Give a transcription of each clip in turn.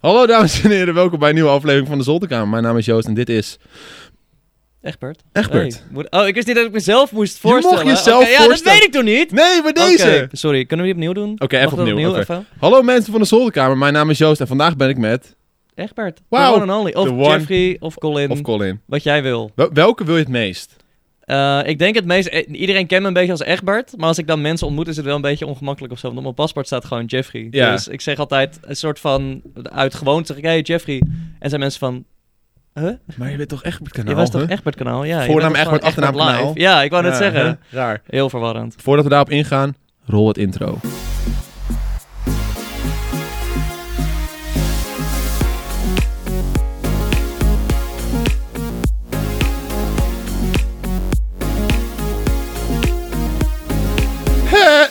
Hallo dames en heren, welkom bij een nieuwe aflevering van de Zolderkamer. Mijn naam is Joost en dit is... Egbert. Egbert. Hey, moet- oh, ik wist niet dat ik mezelf moest voorstellen. mag jezelf Oké, Ja, dat voorstellen. weet ik toch niet? Nee, maar deze! Oké, sorry, kunnen we die opnieuw doen? Oké, Mag even dat opnieuw. oké. even? Hallo mensen van de Zolderkamer, mijn naam is Joost en vandaag ben ik met... Egbert. Wauw. The one and only. Of The one- Jeffrey, of Colin. Of Colin. wat jij wil. Wel- welke wil je het meest? Eh, ik denk het meest... eh, Iedereen kent me een beetje als Egbert. Maar als ik dan mensen ontmoet, is het wel een beetje ongemakkelijk of zo. Want op mijn paspoort staat gewoon Jeffrey. Ja. Dus ik zeg altijd een soort van... Uit gewoonte zeg ik, hey Jeffrey. En zijn mensen van... Huh? Maar je bent toch Egbert kanaal? je was toch huh? Egbert kanaal? Ja, Voornaam Egbert, achternaam Egbert Kanaal? Ja, ik wou net Ja, zeggen. Raar. Heel verwarrend. Voordat we daarop ingaan, rol het intro.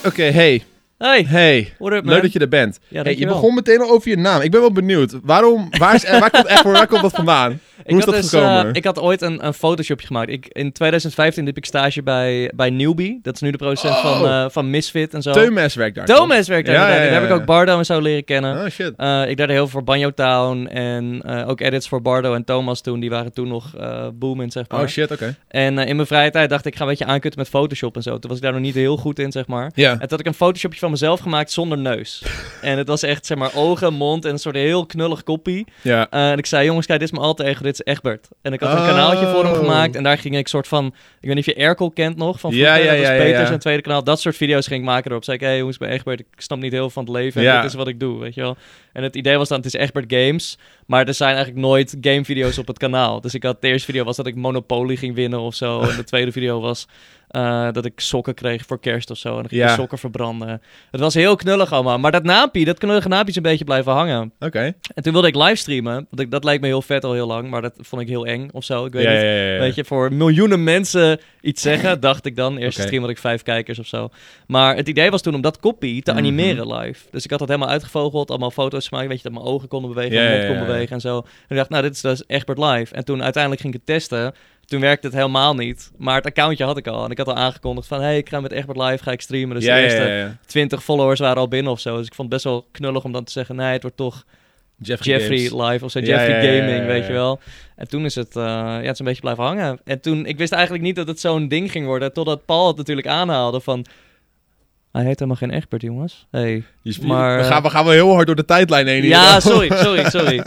Hè, Oké, hey. Hey, Hey. what up man? Leuk dat je er bent. Ja, hey, je begon meteen al over je naam. Ik ben wel benieuwd. Waarom, waar, is, eh, waar, komt, echt, waar komt dat vandaan? Hoe is had dat dus, gekomen? eh, ik had ooit een, een Photoshopje gemaakt. Ik, in 2015 liep ik stage bij, bij Newbie. Dat is nu de producent Oh. van, eh, van Misfit en zo. Teumes werkt daar. Thomas werkt daar Ja, inderdaad. ja, Daar heb ik ook Bardo en zo leren kennen. Oh shit. Ik deed heel veel voor Banjo Town en ook edits voor Bardo en Thomas toen. Die waren toen nog booming, zeg maar. Oh shit, oké. En in mijn vrije tijd dacht ik, ik ga een beetje aankutten met Photoshop en zo. Toen was ik daar nog niet heel goed in, zeg maar. Ja. En toen had ik een Photoshopje van mezelf gemaakt zonder neus. en het was echt, zeg maar, ogen, mond en een soort heel knullig koppie. Ja. Eh, en ik zei, jongens, kijk, dit is mijn alter ego, dit is Egbert. En ik had een Oh. kanaaltje voor hem gemaakt. En daar ging ik soort van, ik weet niet of je Erkel kent nog, van Ja, vroeger. ja, ja, ja, Peter ja. zijn tweede kanaal. Dat soort video's ging ik maken erop. Zei ik, hey jongens, ben Egbert, ik snap niet heel van het leven. En Ja. dit is wat ik doe, weet je wel. En het idee was dan, het is Egbert Games. Maar er zijn eigenlijk nooit gamevideo's op het kanaal. Dus ik had, de eerste video was dat ik Monopoly ging winnen of zo. En de tweede video was eh, dat ik sokken kreeg voor kerst of zo. En dan ging Ja. sokken verbranden. Het was heel knullig allemaal. Maar dat naampie, dat knullige naampje is een beetje blijven hangen. Oké. En toen wilde ik livestreamen. Want ik, dat lijkt me heel vet al heel lang. Maar dat vond ik heel eng of zo. Ik weet Ja, niet. ja. Weet je, voor miljoenen mensen iets zeggen, dacht ik dan. Eerste Oké. stream had ik vijf kijkers of zo. Maar het idee was toen om dat copy te Mhm. animeren live. Dus ik had dat helemaal uitgevogeld, allemaal foto's gemaakt. Weet je, dat mijn ogen konden bewegen, Ja, mijn mond kon bewegen en zo. En ik dacht, nou, dit is dus Egbert live. En toen uiteindelijk ging ik het testen. Toen werkte het helemaal niet. Maar het accountje had ik al. En ik had al aangekondigd van, hey, ik ga met Egbert live, ga ik streamen. Dus ja, de eerste ja, ja. 20 followers waren al binnen of zo. Dus ik vond het best wel knullig om dan te zeggen, nee, het wordt toch Jeffrey, live of zo, Jeffrey Gaming, weet je wel. En toen is het, eh, ja, het is een beetje blijven hangen. En toen, ik wist eigenlijk niet dat het zo'n ding ging worden, totdat Paul het natuurlijk aanhaalde van... Hij heet helemaal geen Egbert, jongens. Hey. Maar, we, gaan, we gaan wel heel hard door de tijdlijn heen. hier. Ja, sorry, sorry, sorry.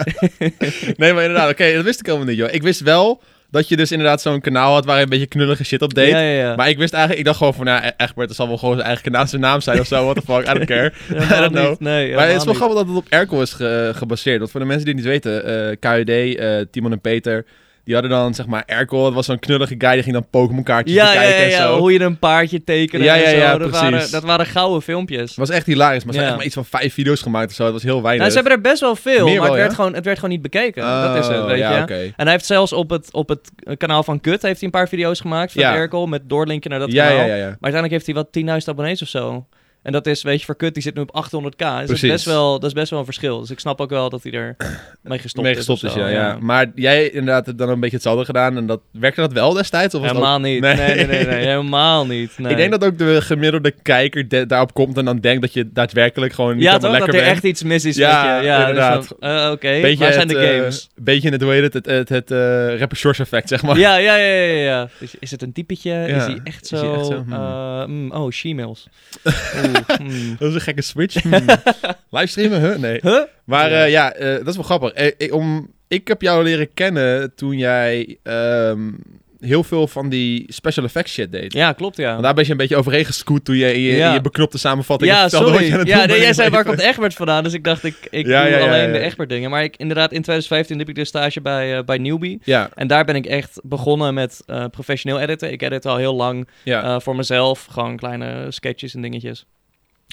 nee, maar inderdaad, oké, dat wist ik helemaal niet, joh. Ik wist wel dat je dus inderdaad zo'n kanaal had waar je een beetje knullige shit op deed. Ja, ja, ja. Maar ik wist eigenlijk, ik dacht gewoon van, nou, E- Egbert, dat zal wel gewoon zijn eigen kanaal, zijn naam zijn of zo, what the fuck, I don't care. I don't know. Nee, maar het is wel grappig dat het op Erkel is ge- gebaseerd. Want voor de mensen die het niet weten, eh KUD, eh, Timon en Peter, die hadden dan zeg maar Erkel, dat was zo'n knullige guy, die ging dan Pokémon kaartjes Ja, ja, bekijken ja, en ja, zo. hoe je een paardje tekenen Ja, en ja, zo. ja, dat, precies. waren, dat waren gouden filmpjes. Het was echt hilarisch, maar ze echt maar iets van vijf video's gemaakt of zo. Dat was heel weinig. Nou, ze hebben er best wel veel, Meer maar wel, het, werd gewoon, het werd gewoon niet bekeken. dat is het, Oh, weet je. En hij heeft zelfs op het, op het kanaal van Kut heeft hij een paar video's gemaakt van. Erkel met doorlinken naar dat kanaal. ja, ja, ja. Maar uiteindelijk heeft hij wat 10.000 abonnees of zo. En dat is, weet je, voor Kut, die zit nu op 800k. Dus dat is, best wel, dat is best wel een verschil. Dus ik snap ook wel dat hij er mee gestopt mee gestopt is, ja, ja. Maar jij inderdaad hebt dan een beetje hetzelfde gedaan. En dat werkte dat wel destijds? Of was Helemaal niet. Nee. Nee, nee, nee, helemaal niet. Nee. Ik denk dat ook de gemiddelde kijker de- daarop komt en dan denkt dat je daadwerkelijk gewoon ja, toch? Dat lekker er bent. echt iets mis is Ja, met je. Ja, dus inderdaad. eh, Oké, Beetje waar zijn het, de eh, games? beetje het, hoe heet het, het, het, het eh, rapper Shores effect, zeg maar. Ja, ja, ja, ja, ja. Dus is het een typetje? Is hij echt zo? hij echt zo? Hmm. mm, oh, she-mails. Hmm. Dat is een gekke switch. Hmm. Livestreamen? Huh? Nee. Huh? Maar Ja. eh, ja, eh, dat is wel grappig. Eh, ik, om, ik heb jou leren kennen toen jij ehm, heel veel van die special effects shit deed. Ja, klopt, ja. Want daar ben je een beetje overheen gescoot toen je in je, Ja. in je beknopte samenvatting Ja, wat sorry. het Ja, nee, jij zei waar komt Egbert vandaan, dus ik dacht ik, ik Ja, doe ja, alleen de Egbert dingen. Maar ik, inderdaad, in 2015 liep ik dus stage bij, eh, bij Newbie. Ja, En daar ben ik echt begonnen met professioneel editen. Ik edit al heel lang voor mezelf, gewoon kleine sketches en dingetjes.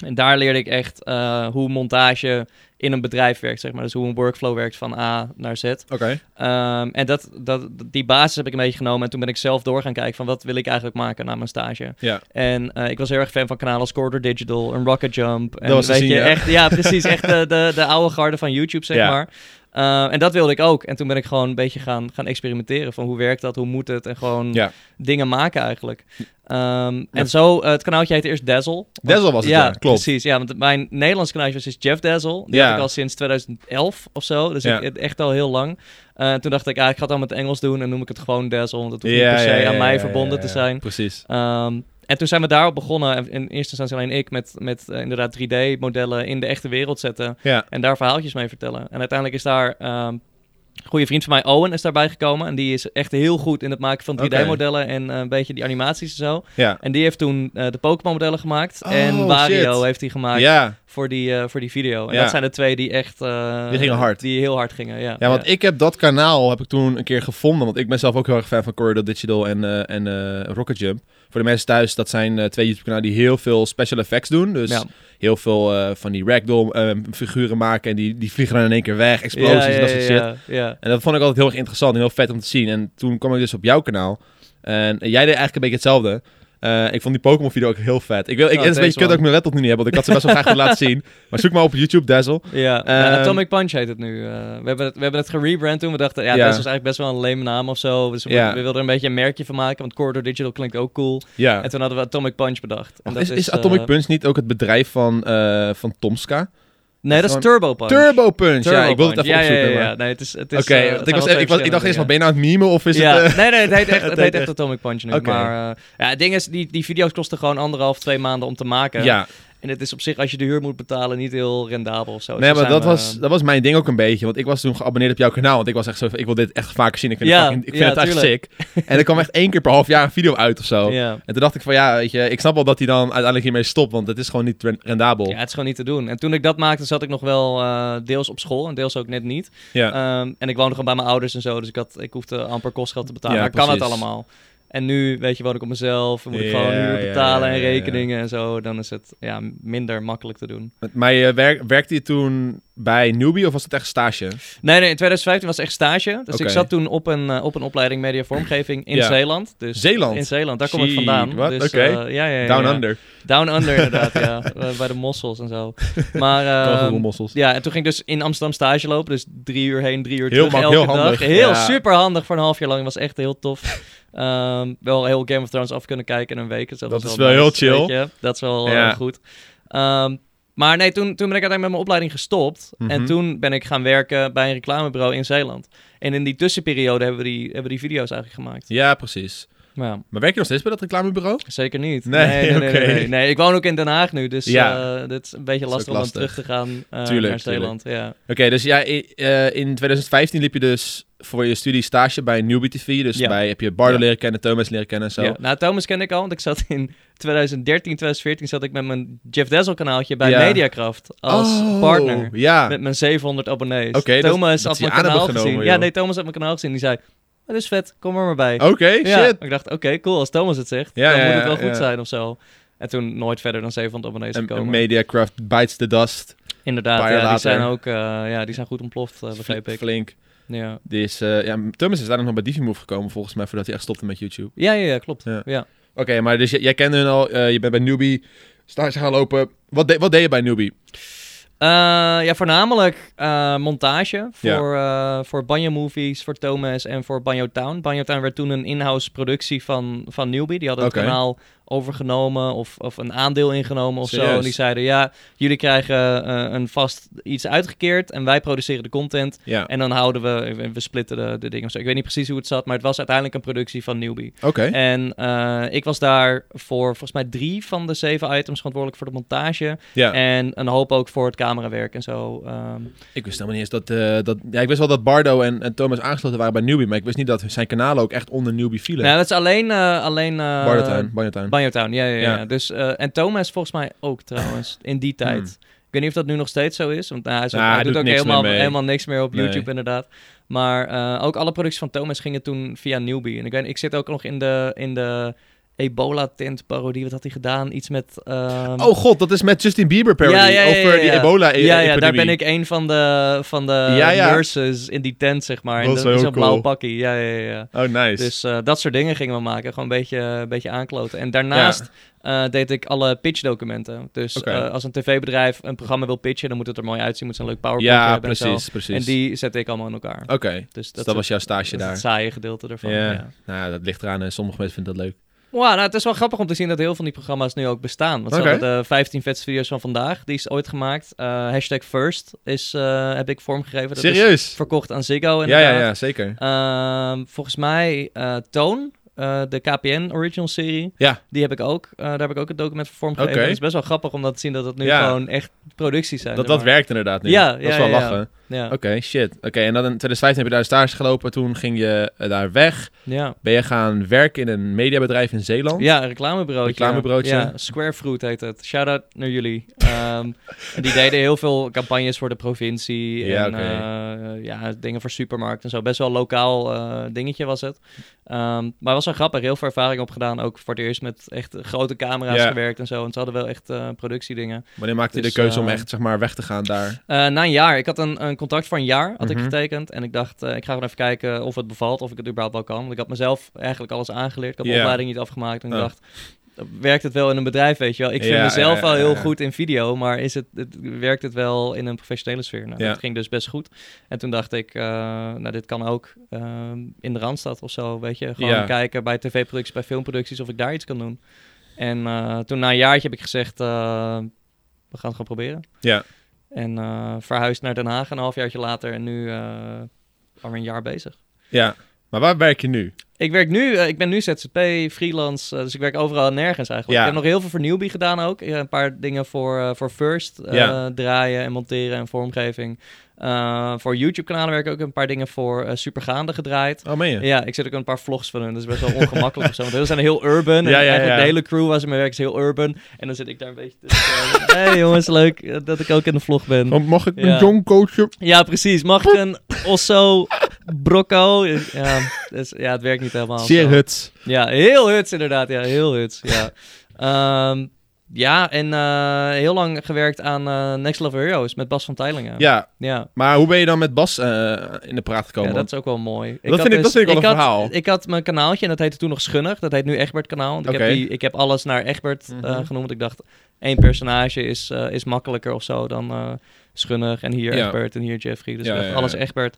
En daar leerde ik echt eh, hoe montage in een bedrijf werkt, zeg maar. Dus hoe een workflow werkt van A naar Z. Oké. Ehm, en dat, dat, die basis heb ik een beetje genomen. En toen ben ik zelf door gaan kijken van wat wil ik eigenlijk maken na mijn stage. Ja. En eh, ik was heel erg fan van kanalen als Corridor Digital en Rocket Jump. En Dat weet je, echt, ja, precies. Echt de, de, de oude garde van YouTube, zeg Ja. maar. Eh, en dat wilde ik ook. En toen ben ik gewoon een beetje gaan, gaan experimenteren. Van hoe werkt dat, hoe moet het? En gewoon Ja. dingen maken eigenlijk. Ehm. En zo, eh, het kanaaltje heette eerst Dazzle. Dazzle was het, ja, ja, klopt. precies. Ja, want mijn Nederlands kanaaltje was dus Jeff Dazzle. Die Ja. had ik al sinds 2011 of zo. Dus Ja. ik, echt al heel lang. Eh, toen dacht ik, ah, ik ga het dan met Engels doen en noem ik het gewoon Dazzle. Want het hoeft niet per se aan mij verbonden te ja. zijn. Precies. Ehm, en toen zijn we daarop begonnen. En In eerste instantie alleen ik met, met eh, inderdaad 3D-modellen in de echte wereld zetten. Ja. En daar verhaaltjes mee vertellen. En uiteindelijk is daar... ehm, een goede vriend van mij, Owen, is daarbij gekomen. En die is echt heel goed in het maken van 3D-modellen en eh, een beetje die animaties en zo. Ja. En die heeft toen eh, de Pokémon-modellen gemaakt. Oh, en Wario shit. heeft hij gemaakt Ja. voor, die, voor die video. En Ja. dat zijn de twee die echt... Die gingen hard. Die heel hard gingen, ja. Ja, want ik heb dat kanaal heb ik toen een keer gevonden. Want ik ben zelf ook heel erg fan van Corridor Digital en, en Rocket Jump. Voor de mensen thuis, dat zijn eh, twee YouTube-kanalen die heel veel special effects doen. Dus Ja. heel veel eh, van die ragdoll eh, figuren maken. En die, die vliegen dan in één keer weg. Explosies ja, en dat soort shit. En dat vond ik altijd heel erg interessant en heel vet om te zien. En toen kwam ik dus op jouw kanaal. En jij deed eigenlijk een beetje hetzelfde. Eh, ik vond die Pokémon-video ook heel vet. Ik wil, ik, Oh, is een beetje kut dat ik mijn laptop nu niet heb, want ik had ze best wel graag willen laten zien. Maar zoek maar op YouTube, Dazzle. Ja, Ehm, ja, Atomic Punch heet het nu. Eh, we, hebben het, we hebben het gerebrand toen. We dachten, ja, Ja. deze was eigenlijk best wel een lame naam of zo. Dus we, wilden er een beetje een merkje van maken, want Corridor Digital klinkt ook cool. En toen hadden we Atomic Punch bedacht. En dat is, is Atomic eh, Punch niet ook het bedrijf van, van Tomska? Nee, dat is Turbo Punch. Turbo Punch, ja, ik wilde het even ja, opzoeken. Ja, ja, maar- ja. Nee, het is... Het is Oké, eh, ik, was, ik, was, ik dacht eerst, maar ben je nou aan het memen of is ja. het... eh, nee, nee, het heet echt, het heet echt Atomic Punch nu. Maar eh, ja, het ding is, die, die video's kosten gewoon anderhalf, twee maanden om te maken. ja, En het is op zich, als je de huur moet betalen, niet heel rendabel of zo. Dus nee, maar dat was, dat was mijn ding ook een beetje. Want ik was toen geabonneerd op jouw kanaal. Want ik was echt zo ik wil dit echt vaker zien. Ik vind, Ja, het, fucking- ik vind ja, het echt sick. En er kwam echt één keer per half jaar een video uit of zo. Ja. En toen dacht ik van, ja, weet je, ik snap wel dat hij dan uiteindelijk hiermee stopt. Want het is gewoon niet ren- rendabel. ja, het is gewoon niet te doen. En toen ik dat maakte, zat ik nog wel eh, deels op school en deels ook net niet. Ja. Ehm, en ik woonde gewoon bij mijn ouders en zo, dus ik, had, ik hoefde amper kostgeld te betalen. Ja, maar kan het allemaal. En nu, weet je, woon ik op mezelf, moet ik Ja, gewoon huur betalen ja, en rekeningen en zo. Dan is het ja, minder makkelijk te doen. Maar je werk, werkte je toen bij Newbie of was het echt stage? Nee, nee, in 2015 was het echt stage. Dus ik zat toen op een, eh, op een opleiding media vormgeving in Ja. Zeeland. Dus Zeeland? In Zeeland, daar kom ik vandaan. wat? Dus, eh, ja, ja, ja, Down. Under. Down Under inderdaad, ja. Eh, bij de mossels en zo. Maar ehm, Kangoeroemossels. ja, en toen ging ik dus in Amsterdam stage lopen. Dus drie uur heen, drie uur Heel terug elke heel handig, dag. Heel ja. super handig voor een half jaar lang. was echt heel tof. Ehm, wel heel Game of Thrones af kunnen kijken in een week. Dus Dat was is wel heel chill. Dat is wel goed. Ehm, maar nee, toen, toen ben ik uiteindelijk met mijn opleiding gestopt. En Mhm. toen ben ik gaan werken bij een reclamebureau in Zeeland. En in die tussenperiode hebben we die, hebben we die video's eigenlijk gemaakt. Ja, precies. Maar ja, Maar werk je nog steeds bij dat reclamebureau? zeker niet. Nee, nee, nee, nee, nee, nee. Ik woon ook in Den Haag nu, dus Ja. ja. dit is een beetje lastig om dan lastig. terug te gaan eh, Tuurlijk, naar Zeeland. Ja. Oké, dus ja, eh, in 2015 liep je dus voor je studie stage bij Newbie TV. Dus Ja. bij heb je Bardo Ja. leren kennen, Thomas leren kennen en zo. Ja. Nou, Thomas ken ik al, want ik zat in 2013, 2014 zat ik met mijn Jeff Dazzle kanaaltje bij. Mediakraft als Oh, partner. Ja. Met mijn 700 abonnees. Thomas dat had mijn kanaal hebben gezien. genomen, Ja, nee, Thomas had mijn kanaal gezien. Die zei, dat is vet, kom er maar bij. Oké, ja, shit. ik dacht, oké, cool, als Thomas het zegt, Ja, dan ja, moet het wel goed zijn of zo. En toen nooit verder dan 700 abonnees En, gekomen. en Mediacraft bites the dust. Inderdaad, ja, die zijn ook eh, ja, die zijn goed ontploft, uh, begreep ik. Flink. Ja. Die is, eh, ja, Thomas is daar nog bij Divimove gekomen volgens mij, voordat hij echt stopte met YouTube. Ja, ja, ja, klopt. Ja. Oké, maar dus j- jij kende hun al, je bent bij Newbie stage gaan lopen. Wat, de- wat deed je bij Newbie? Eh, ja, voornamelijk eh, montage Ja. voor, eh voor Banjo Movies, voor Thomas en voor Banjo Town. Banjo Town werd toen een in-house productie van, van Newbie. Die hadden het kanaal overgenomen of, of een aandeel ingenomen of zo. En die zeiden, ja, jullie krijgen eh, een vast iets uitgekeerd en wij produceren de content. Ja, En dan houden we, we splitten de, de dingen zo. Ik weet niet precies hoe het zat, maar het was uiteindelijk een productie van Newbie. oké. En eh, ik was daar voor volgens mij drie van de zeven items verantwoordelijk voor de montage. Ja, En een hoop ook voor het camerawerk en zo. Ehm, ik wist helemaal niet eens dat, eh, dat... Ja, ik wist wel dat Bardo en, en Thomas aangesloten waren bij Newbie, maar ik wist niet dat zijn kanalen ook echt onder Newbie vielen. nou, dat is alleen... alleen Bardo. Banjo Town, ja, ja, ja. Ja. Dus, eh, en Thomas volgens mij ook trouwens, in die tijd. Hmm. Ik weet niet of dat nu nog steeds zo is, want nou, hij, is ook- Nou, hij doet doet ook helemaal, helemaal niks meer op Nee. YouTube inderdaad. Maar eh, ook alle producties van Thomas gingen toen via Newbie. En ik, weet, ik zit ook nog in de, in de ebola-tent-parodie. Wat had hij gedaan? Iets met... ehm, Oh god, dat is met Justin Bieber parody Ja, ja, ja, over ja, die ja. ebola e- ja, ja, daar ben ik een van de, van de Ja, ja. nurses in die tent, zeg maar. Dat is een blauw pakkie. Ja, ja, ja. Oh, nice. Dus eh, dat soort dingen gingen we maken. Gewoon een beetje, een beetje aankloten. En daarnaast eh, deed ik alle pitchdocumenten. Dus eh, als een tv-bedrijf een programma wil pitchen, dan moet het er mooi uitzien. Moet een leuk PowerPoint ja, hebben en zo. precies, precies. En die zette ik allemaal in elkaar. Oké, Dus dus dat, was jouw stage daar. het saaie gedeelte ervan. Ja. Ja. Nou, dat ligt eraan en sommige mensen vinden dat leuk. Wow, nou, het is wel grappig om te zien dat heel veel van die programma's nu ook bestaan. Want hadden de 15 vetste video's van vandaag, die is ooit gemaakt. Eh, hashtag first is, eh, heb ik vormgegeven. Dat is Serieus? verkocht aan Ziggo Ja, inderdaad. ja, ja, zeker. Ehm, volgens mij eh, Toon, de KPN original serie. Ja. Die heb ik ook. Daar heb ik ook het document voor vormgegeven. Oké. Het is best wel grappig om dat te zien dat het nu Ja. gewoon echt producties zijn. Dat, dat maar. werkt inderdaad nu. Ja, dat ja, is wel ja, ja. lachen. Ja. Oké, shit. Oké, en dan in 2015 heb je daar stage gelopen. Toen ging je eh, daar weg. Ja. Ben je gaan werken in een mediabedrijf in Zeeland? Ja, een reclamebureautje. Reclamebureautje. Ja, Square Fruit heet het. Shout-out naar jullie. Ehm, die deden heel veel campagnes voor de provincie. Ja, en eh, ja, dingen voor supermarkt en zo. Best wel lokaal eh, dingetje was het. Ehm, maar het was wel grappig. Heel veel ervaring opgedaan. Ook voor het eerst met echt grote camera's Ja. gewerkt en zo. En ze hadden wel echt productiedingen. Wanneer maakte je Dus, de keuze om echt zeg maar, weg te gaan daar? Na een jaar. Ik had een, een contract voor een jaar had ik Mhm. getekend. En ik dacht, eh, ik ga gewoon even kijken of het bevalt. Of ik het überhaupt wel kan. Want ik had mezelf eigenlijk alles aangeleerd. Ik had de opleiding niet afgemaakt. En ik Oh. dacht, werkt het wel in een bedrijf, weet je wel? Ik vind Ja, mezelf wel ja, heel goed in video. Maar is het, het, werkt het wel in een professionele sfeer? Nou, Ja. dat ging dus best goed. En toen dacht ik, eh, nou, dit kan ook ehm, in de Randstad of zo, weet je? Gewoon kijken bij tv-producties, bij filmproducties, of ik daar iets kan doen. En eh, toen na een jaartje heb ik gezegd, we gaan het gewoon proberen. Ja. En eh verhuisd naar Den Haag een halfjaartje later en nu eh alweer een jaar bezig. Ja. Maar waar werk je nu? Ik werk nu, eh, ik ben nu ZZP, freelance, dus ik werk overal en nergens eigenlijk. Ja. Ik heb nog heel veel voor gedaan ook. Een paar dingen voor, voor First Ja. draaien en monteren en vormgeving. Eh, voor YouTube-kanalen werk ik ook een paar dingen voor eh, Supergaande gedraaid. Oh, meen je? Ja, ik zit ook een paar vlogs van hun. Dat is best wel ongemakkelijk of zo. Want heel zijn heel urban. En Ja, ja, eigenlijk ja. de hele crew waar ze mee werken is heel urban. En dan zit ik daar een beetje tussen. Hé hey, jongens, leuk eh, dat ik ook in de vlog ben. Mag ik Ja. een jong coachen? Ja, precies. Mag ik een Osso Brocco? Ja, dus, ja, het werkt niet helemaal. Zeer huts. Ja, heel huts inderdaad. Ja, heel huts. Ja, Ehm, ja en eh, heel lang gewerkt aan eh, Next Level Heroes met Bas van Teilingen. Ja, ja. maar hoe ben je dan met Bas eh, in de praat gekomen? Ja, dat is ook wel mooi. Ik Dat had vind ik- dat vind ik wel een had- verhaal. Ik had mijn kanaaltje en dat heette toen nog Schunnig. Dat heet nu Egbert kanaal. Want ik, heb, die, ik heb alles naar Egbert Mhm. genoemd. Want Ik dacht, één personage is, is makkelijker of zo dan Schunnig. En hier Ja. Egbert en hier Jeffrey. Dus Ja, alles Egbert.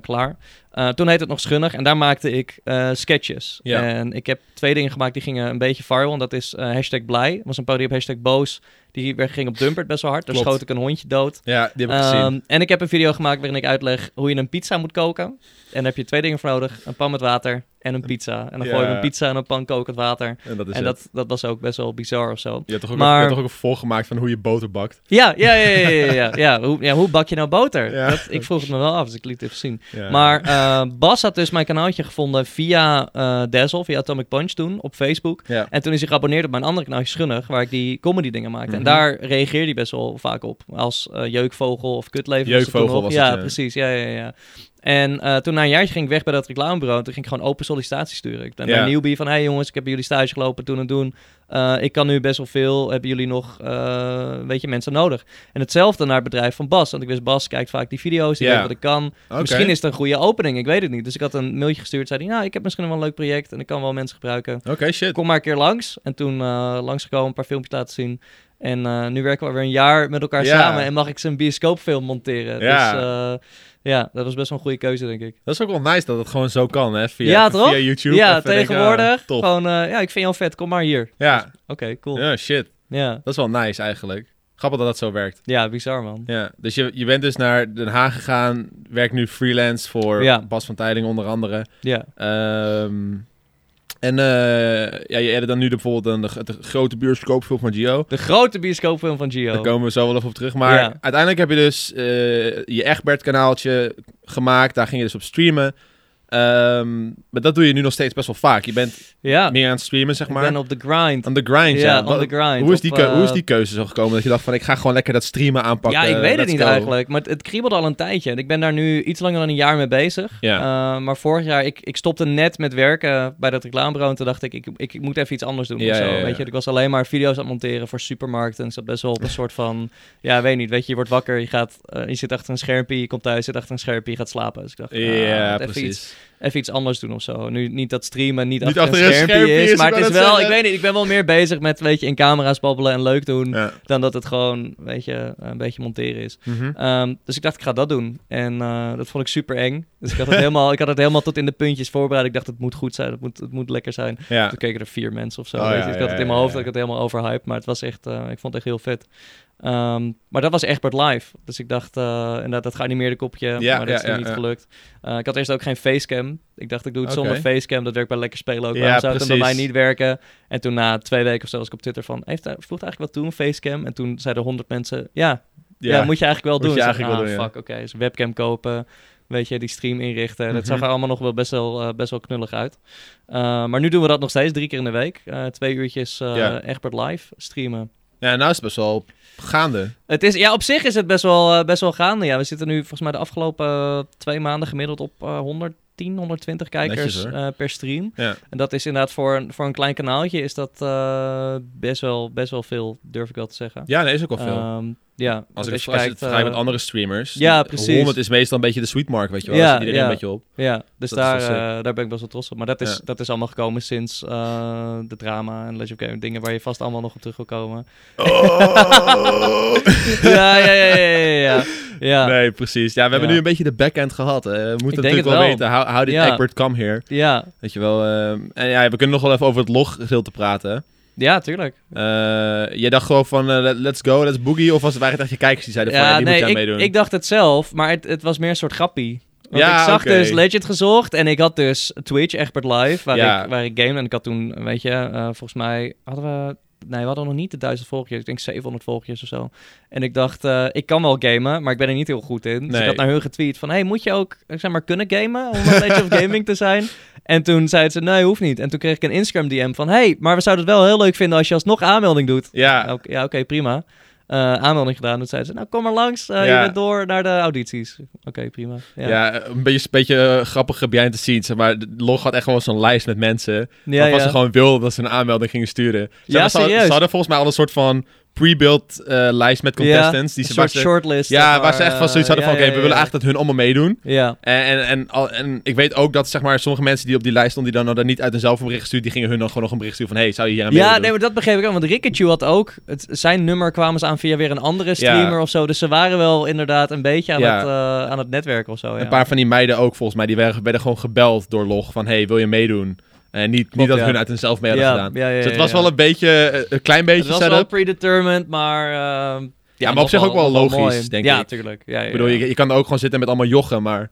klaar. Eh, toen heette het nog Schunnig en daar maakte ik eh, sketches. Ja. En ik heb twee dingen gemaakt die gingen een beetje viral. En dat is eh, hashtag blij. Dat was een podium op hashtag boos. Die ging op Dumpert best wel hard. Daar Klopt. schoot ik een hondje dood. Ja, die heb ik gezien. Ehm, en ik heb een video gemaakt waarin ik uitleg hoe je een pizza moet koken. En daar heb je twee dingen voor nodig. Een pan met water en een pizza. En dan Ja. gooi je een pizza in een pan kokend water. En dat is en dat, dat was ook best wel bizar of zo. Je hebt toch ook, Maar- een, toch ook een vervolg gemaakt van hoe je boter bakt? Ja, ja, ja, ja, ja, ja, ja. Hoe, ja, hoe bak je nou boter? Dat, ik vroeg het me wel af, dus ik liet het even zien. Maar eh, Bas had dus mijn kanaaltje gevonden via eh Dazzle, via Atomic Punch toen, op Facebook. Ja. En toen is hij geabonneerd op mijn andere kanaaltje Schunnig, waar ik die comedy dingen maakte. En Mhm. daar reageerde hij best wel vaak op. Als eh, jeukvogel of kutleven. was het Jeukvogel was ja, het, ja. precies. Ja, ja, ja. En eh, toen na een jaartje ging ik weg bij dat reclamebureau. Toen ging ik gewoon open sollicitaties sturen. Ik ben Ja. naar Newbie van... Hey jongens, ik heb bij jullie stage gelopen, doen en doen. Eh, ik kan nu best wel veel. Hebben jullie nog, eh, weet je, mensen nodig? En hetzelfde naar het bedrijf van Bas. Want ik wist, Bas kijkt vaak die video's. Die Ja. weet wat ik kan. Misschien is het een goede opening. Ik weet het niet. Dus ik had een mailtje gestuurd. Zei hij, nou, ik heb misschien wel een leuk project. En ik kan wel mensen gebruiken. Oké, shit. Kom maar een keer langs. En toen langsgekomen, een paar filmpjes laten zien. En eh, nu werken we weer een jaar met elkaar Ja. samen. En mag ik zijn bioscoopfilm monteren. Ja. Dus eh, ja, dat was best wel een goede keuze, denk ik. Dat is ook wel nice dat het gewoon zo kan, hè? Via, Ja, toch? Via YouTube. ja, tegenwoordig. gewoon, eh, ja, ik vind jou vet. Kom maar hier. Ja. Oké, cool. Ja. ja, shit. ja. Dat is wel nice eigenlijk. Grappig dat dat zo werkt. bizar, man. Ja, dus je, je bent dus naar Den Haag gegaan, werkt nu freelance voor Ja. Bas van Tijling onder andere. Ja. Ehm, en eh, ja, je edit dan nu de, bijvoorbeeld een, de, de grote bioscoopfilm van Gio. De grote bioscoopfilm van Gio. Daar komen we zo wel even op terug. Maar Ja. uiteindelijk heb je dus eh, je Egbert kanaaltje gemaakt. Daar ging je dus op streamen. Ehm, maar dat doe je nu nog steeds best wel vaak. Je bent Ja, meer aan het streamen, zeg ik maar. ben op de grind. On the grind, ja. Ja, on the grind. hoe, is die hoe is eh, die keuze zo gekomen? Dat je dacht van, ik ga gewoon lekker dat streamen aanpakken. Ja, ik weet het niet go. eigenlijk. Maar het, het kriebelde al een tijdje. En ik ben daar nu iets langer dan een jaar mee bezig. Ja. Eh, maar vorig jaar, ik, ik stopte net met werken bij dat reclamebureau. En toen dacht ik, ik, ik, ik moet even iets anders doen. Ja, zo. Weet je, ik was alleen maar video's aan het monteren voor supermarkten. En ik zat best wel op een soort van, ja, weet niet. Weet je, je wordt wakker, je, gaat, eh, je zit achter een schermpje, je komt thuis, je zit achter een schermpje, je gaat slapen. Dus ik dacht, ah, Ja, even precies. Iets, even iets anders doen of zo. Nu niet dat streamen, niet, Niet achter, een schermpje, is, is. Maar ik het is wel, ik weet niet, ik ben wel meer bezig met, weet je, in camera's babbelen en leuk doen. Ja. Dan dat het gewoon, weet je, een beetje monteren is. Mhm. Ehm, dus ik dacht, ik ga dat doen. En eh, dat vond ik super eng. Dus ik had, het helemaal, ik had het helemaal tot in de puntjes voorbereid. Ik dacht, het moet goed zijn, het moet, het moet lekker zijn. ja. Toen keken er vier mensen of zo. Oh, weet ja, je. Ik had het in mijn hoofd, dat ik het helemaal overhyped. Maar het was echt, eh, ik vond het echt heel vet. Ehm, maar dat was Egbert live. Dus ik dacht, eh inderdaad, dat geanimeerde kopje. Ja, maar dat is ja, ja, niet ja. gelukt. Eh, ik had eerst ook geen facecam. Ik dacht, ik doe het zonder facecam. Dat werkt bij Lekker Spelen ook. Waarom zou het dan bij mij niet werken? En toen na twee weken of zo was ik op Twitter van... Heeft, hij- voegt eigenlijk wat toe, een facecam? En toen zeiden honderd mensen... Ja, ja. moet je eigenlijk wel Moet doen. je Ik eigenlijk zeg, wel ah, doen, ja. fuck, oké. Dus webcam kopen, weet je, die stream inrichten. Dat Mhm. zag er allemaal nog wel best wel, eh, best wel knullig uit. Uh, maar nu doen we dat nog steeds, drie keer in de week. Uh, twee uurtjes uh, Ja. Egbert live streamen. Ja, nou is het best wel gaande. Het is, ja, op zich is het best wel, uh, best wel gaande. Ja, we zitten nu volgens mij de afgelopen uh, twee maanden gemiddeld op uh, 110, 120 kijkers Netjes, uh, per stream. Ja. En dat is inderdaad voor een, voor een klein kanaaltje is dat uh, best, wel, best wel veel, durf ik wel te zeggen. Ja, nee, is ook wel veel. Um, ja, als, ik, als je het vergelijkt met andere streamers. ja, die- precies. 100 is meestal een beetje de sweet mark, weet je wel. Ja, iedereen ja. een beetje op. Ja, dus Dat daar, eh, daar ben ik best wel trots op. Maar dat is, Ja. dat is allemaal gekomen sinds eh, de drama en Legend of Game. Dingen waar je vast allemaal nog op terug wil komen. Oh! ja, ja, ja, ja, ja. Nee, precies. Ja, we hebben nu een beetje de backend gehad. hè. We moeten natuurlijk het wel, wel. weten, how, how did. Egbert come here? Ja, Weet je wel. ehm, en ja, we kunnen nog wel even over het log-gedeelte praten. Ja, tuurlijk. Eh, jij dacht gewoon van, eh, let- let's go, let's boogie? Of was het eigenlijk echt je kijkers die zeiden van, ja, Ja, die nee, moet jij ik, meedoen? ik dacht het zelf, maar het, het was meer een soort grappie. Want Ja, ik zag dus Legend gezocht en ik had dus Twitch, Egbert Live, waar, Ja. ik, waar ik game. En ik had toen, weet je, eh, volgens mij hadden we... Nee, we hadden nog niet de duizend volgers. Ik denk 700 volgers of zo. En ik dacht, eh, ik kan wel gamen, maar ik ben er niet heel goed in. Dus Nee. ik had naar hun getweet van... Hey, moet je ook, eh, zeg maar, kunnen gamen om een Legend of Gaming te zijn? En toen zeiden ze, nee, hoeft niet. En toen kreeg ik een Instagram DM van... Hey, maar we zouden het wel heel leuk vinden als je alsnog aanmelding doet. Ja, ja, oké, prima. Eh, aanmelding gedaan. Toen zeiden ze, nou kom maar langs. eh, Ja. Je bent door naar de audities. Oké, prima. Ja, ja. een beetje, beetje eh, grappige behind the scenes. zeg Maar log had echt gewoon zo'n lijst met mensen. ja, waarvan ze gewoon wilden dat ze een aanmelding gingen sturen. Zeg Ja, ze hadden volgens mij al een soort van pre-built eh, lijst met contestants. die ze, shortlist. ja, waar ze echt van zoiets hadden eh, van, ja, oké, we willen eigenlijk dat hun allemaal meedoen. Ja, En, en, en, al- en ik weet ook dat zeg maar, sommige mensen die op die lijst stonden, die dan, dan niet uit hunzelf een bericht sturen, die gingen hun dan gewoon nog een bericht sturen van, hey, zou je hier aan ja nee, maar dat begreep ik ook. Want Rikachu had ook... Het, zijn nummer kwamen ze aan via weer een andere streamer of zo. Dus ze waren wel inderdaad een beetje aan, het, eh, aan het netwerken of zo. Ja. Een paar van die meiden ook volgens mij, die werden, werden gewoon gebeld door Log van, hey, wil je meedoen? En niet, niet dat ja. hun uit hunzelf mee hadden ja, gedaan. Ja, dus het was wel een beetje, eh, een klein beetje Het was wel setup. predetermined, maar... ehm, Ja, maar op zich ook wel logisch, denk ik. Ja, ja, Ik bedoel, je, je kan er ook gewoon zitten met allemaal jochen, maar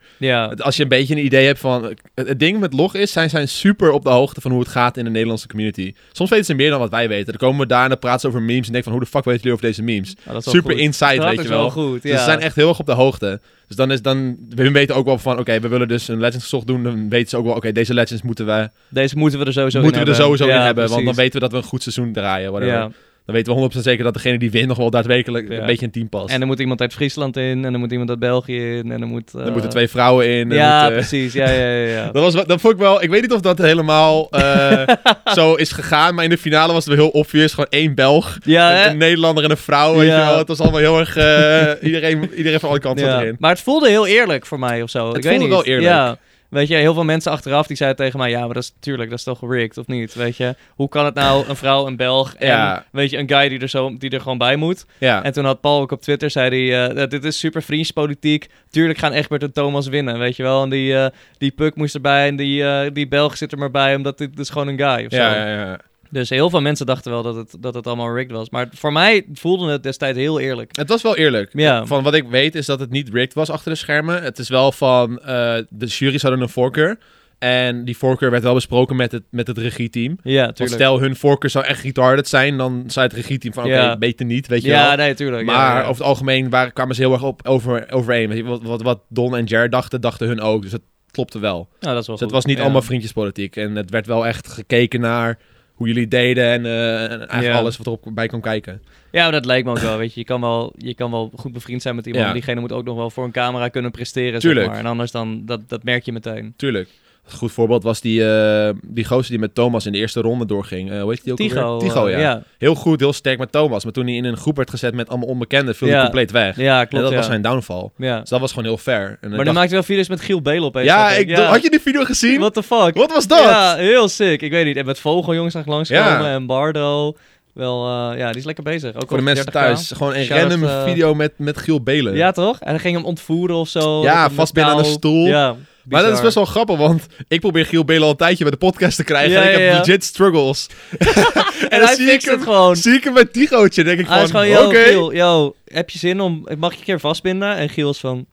het- als je een beetje een idee hebt van... Het, het ding met Log is, zij zijn super op de hoogte van hoe het gaat in de Nederlandse community. Soms weten ze meer dan wat wij weten. Dan komen we daar en dan praten ze over memes en denken van... Hoe de fuck weten jullie over deze memes? Oh, wel Super goed. inside, Dat weet je wel. goed, Dus ze zijn echt heel erg op de hoogte. Dus dan is dan... We weten ook wel van... Oké, we willen dus een Legends gezocht doen. Dan weten ze ook wel... Oké, deze Legends moeten we, Deze moeten we er sowieso moeten in we er hebben. sowieso Ja, in hebben. Want dan weten we dat we een goed seizoen draaien. Whatever. Ja. Dan weten we 100% zeker dat degene die wint nog wel daadwerkelijk Ja. een beetje een team past. En er moet iemand uit Friesland in, en er moet iemand uit België in, en er moet... er eh, moeten twee vrouwen in. Ja, moet, eh, precies. Ja, ja, ja. ja. Dat, was, wel- dat vond ik wel... Ik weet niet of dat helemaal eh, zo is gegaan. Maar in de finale was het wel heel obvious. Gewoon één Belg. ja, een, Nederlander en een vrouw. Weet Ja. je wel. Het was allemaal heel erg... eh, iedereen, iedereen van alle kanten erin. Maar het voelde heel eerlijk voor mij of zo. Het ik voelde weet wel niet. eerlijk. Weet je, heel veel mensen achteraf die zeiden tegen mij... Ja, maar dat is natuurlijk, dat is toch rigged, of niet? Weet je, hoe kan het nou een vrouw, een Belg en Ja. weet je, een guy die er, zo, die er gewoon bij moet? Ja. En toen had Paul ook op Twitter, zei hij... eh, dit is super vriendspolitiek. Tuurlijk gaan Egbert en Thomas winnen, weet je wel? En die, eh, die Puk moest erbij en die, eh, die Belg zit er maar bij... omdat dit is gewoon een guy of zo. ja, ja, ja. Dus heel veel mensen dachten wel dat het, dat het allemaal rigged was. Maar voor mij voelde het destijds heel eerlijk. Het was wel eerlijk. Ja. Van wat ik weet is dat het niet rigged was achter de schermen. Het is wel van... eh, de jury's hadden een voorkeur. En die voorkeur werd wel besproken met het, met het regieteam. Ja, Want tuurlijk. stel hun voorkeur zou echt retarded zijn... dan zei het regieteam van... oké, Ja. beter niet, weet je wel. Ja, nee, tuurlijk. Maar ja. over het algemeen waren, kwamen ze heel erg op, over, overeen. Wat, wat, wat Don en Jared dachten, dachten hun ook. Dus het, klopte wel. Nou, dat is wel Dus het was niet allemaal vriendjespolitiek. En het werd wel echt gekeken naar hoe jullie deden en, eh, en eigenlijk Ja. alles wat erop bij kon kijken. Ja, dat lijkt me ook wel, weet je. Je kan wel, je kan wel goed bevriend zijn met iemand, Ja. maar diegene moet ook nog wel voor een camera kunnen presteren, Tuurlijk. zeg maar. En anders dan, dat, dat merk je meteen. Tuurlijk. Een goed voorbeeld was die, eh die gozer die met Thomas in de eerste ronde doorging. Eh hoe heet die ook Tigo. alweer? Tigo, eh, ja. ja. Heel goed, heel sterk met Thomas. Maar toen hij in een groep werd gezet met allemaal onbekenden, viel Ja. hij compleet weg. Ja, en klopt, dat was zijn downfall. ja. Dus dat was gewoon heel fair. En Maar dan dacht- maakte wel video's met Giel Belen opeens. ja, ik, had je die video gezien? What the fuck? Wat was dat? Ja, heel sick. Ik weet niet. En met Vogeljongens zag ik langskomen Ja. en Bardo. Wel, eh, ja, die is lekker bezig. Ook Voor de mensen 30K. thuis. Gewoon een random eh, video met, met Giel Belen. Ja, toch? En dan ging hem ontvoeren of zo. Ja, vastbinden aan een touw. stoel. Ja, maar dat is best wel grappig, want ik probeer Giel Belen al een tijdje bij de podcast te krijgen. Ja, en ik ja, heb ja. legit struggles. En dan hij zie ik fixt het hem- gewoon. Zie ik hem met Tigootje, denk ik van, gewoon, oké. Giel, yo, heb je zin om... Ik mag je een keer vastbinden? En Giel is van,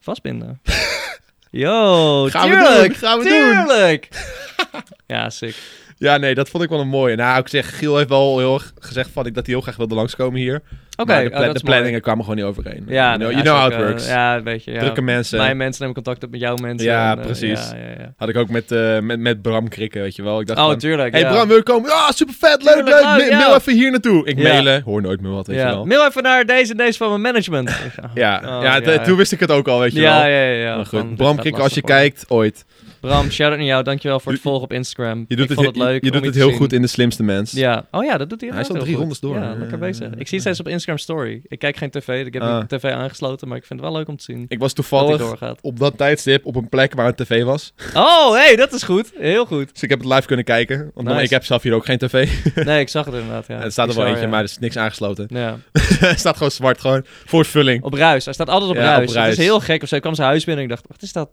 vastbinden? Yo, Gaan we doen, gaan we doen. ja, sick. Ja, nee, dat vond ik wel een mooie. Nou, ik zeg, Giel heeft wel heel erg gezegd van ik dat hij heel graag wilde langskomen hier. Oké, de, oh, pla- dat de is mooi. planningen kwamen gewoon niet overeen. Ja, you know, you know how it eh, works. ja, weet je. Ja. Drukke mensen. Mijn mensen nemen contact op met jouw mensen. Ja, en, eh, precies. ja, ja, ja. Had ik ook met, eh, met, met Bram Krikken, weet je wel. Ik dacht Oh, van, tuurlijk. hey. Bram, wil je komen? Ja, super vet, leuk, leuk. Ma-. Mail even hier naartoe. Ik mailen, hoor nooit meer wat, weet je wel. Mail even naar deze en deze van mijn management. Ja, Oh, ja, t- ja. toen wist ik het ook al, weet je wel. ja, ja, ja. Maar goed, Bram Krikken, als je kijkt, ooit. Bram, shout-out naar jou. Dankjewel voor het volgen op Instagram. Je doet ik het, vond het he- leuk je doet het heel goed in de slimste mens. Ja. Oh ja, dat doet hij Hij is al drie rondes door. Ja, lekker bezig. Ik zie steeds op Instagram story. Ik kijk geen tv. Ik heb Ah. een tv aangesloten, maar ik vind het wel leuk om te zien Ik was dat toevallig doorgaat. op dat tijdstip op een plek waar een tv was. Oh, hey, dat is goed. Heel goed. Dus ik heb het live kunnen kijken. Want Nice. ik heb zelf hier ook geen tv. Nee, ik zag het inderdaad, ja. er staat er wel eentje, maar er is niks aangesloten. Ja. het staat gewoon zwart, gewoon voor vulling. Op ruis. Hij staat altijd op Ja, ruis. op Het is heel gek of zo. Ik kwam zijn huis binnen en ik dacht, wat is dat?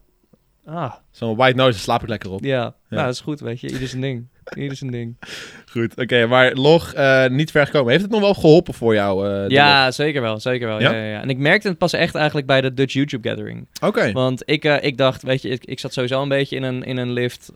Ah, Zo'n white noise, daar slaap ik lekker op. ja. Nou, dat is goed, weet je. Ieder zijn ding. Ieder zijn ding. Goed, oké, maar log eh, niet ver gekomen. Heeft het nog wel geholpen voor jou? eh? Ja, zeker wel. Zeker wel. Ja? Ja? Ja, ja, En ik merkte het pas echt eigenlijk bij de Dutch YouTube Gathering. Oké. Want ik, eh, ik dacht, weet je, ik, ik zat sowieso een beetje in een, in een lift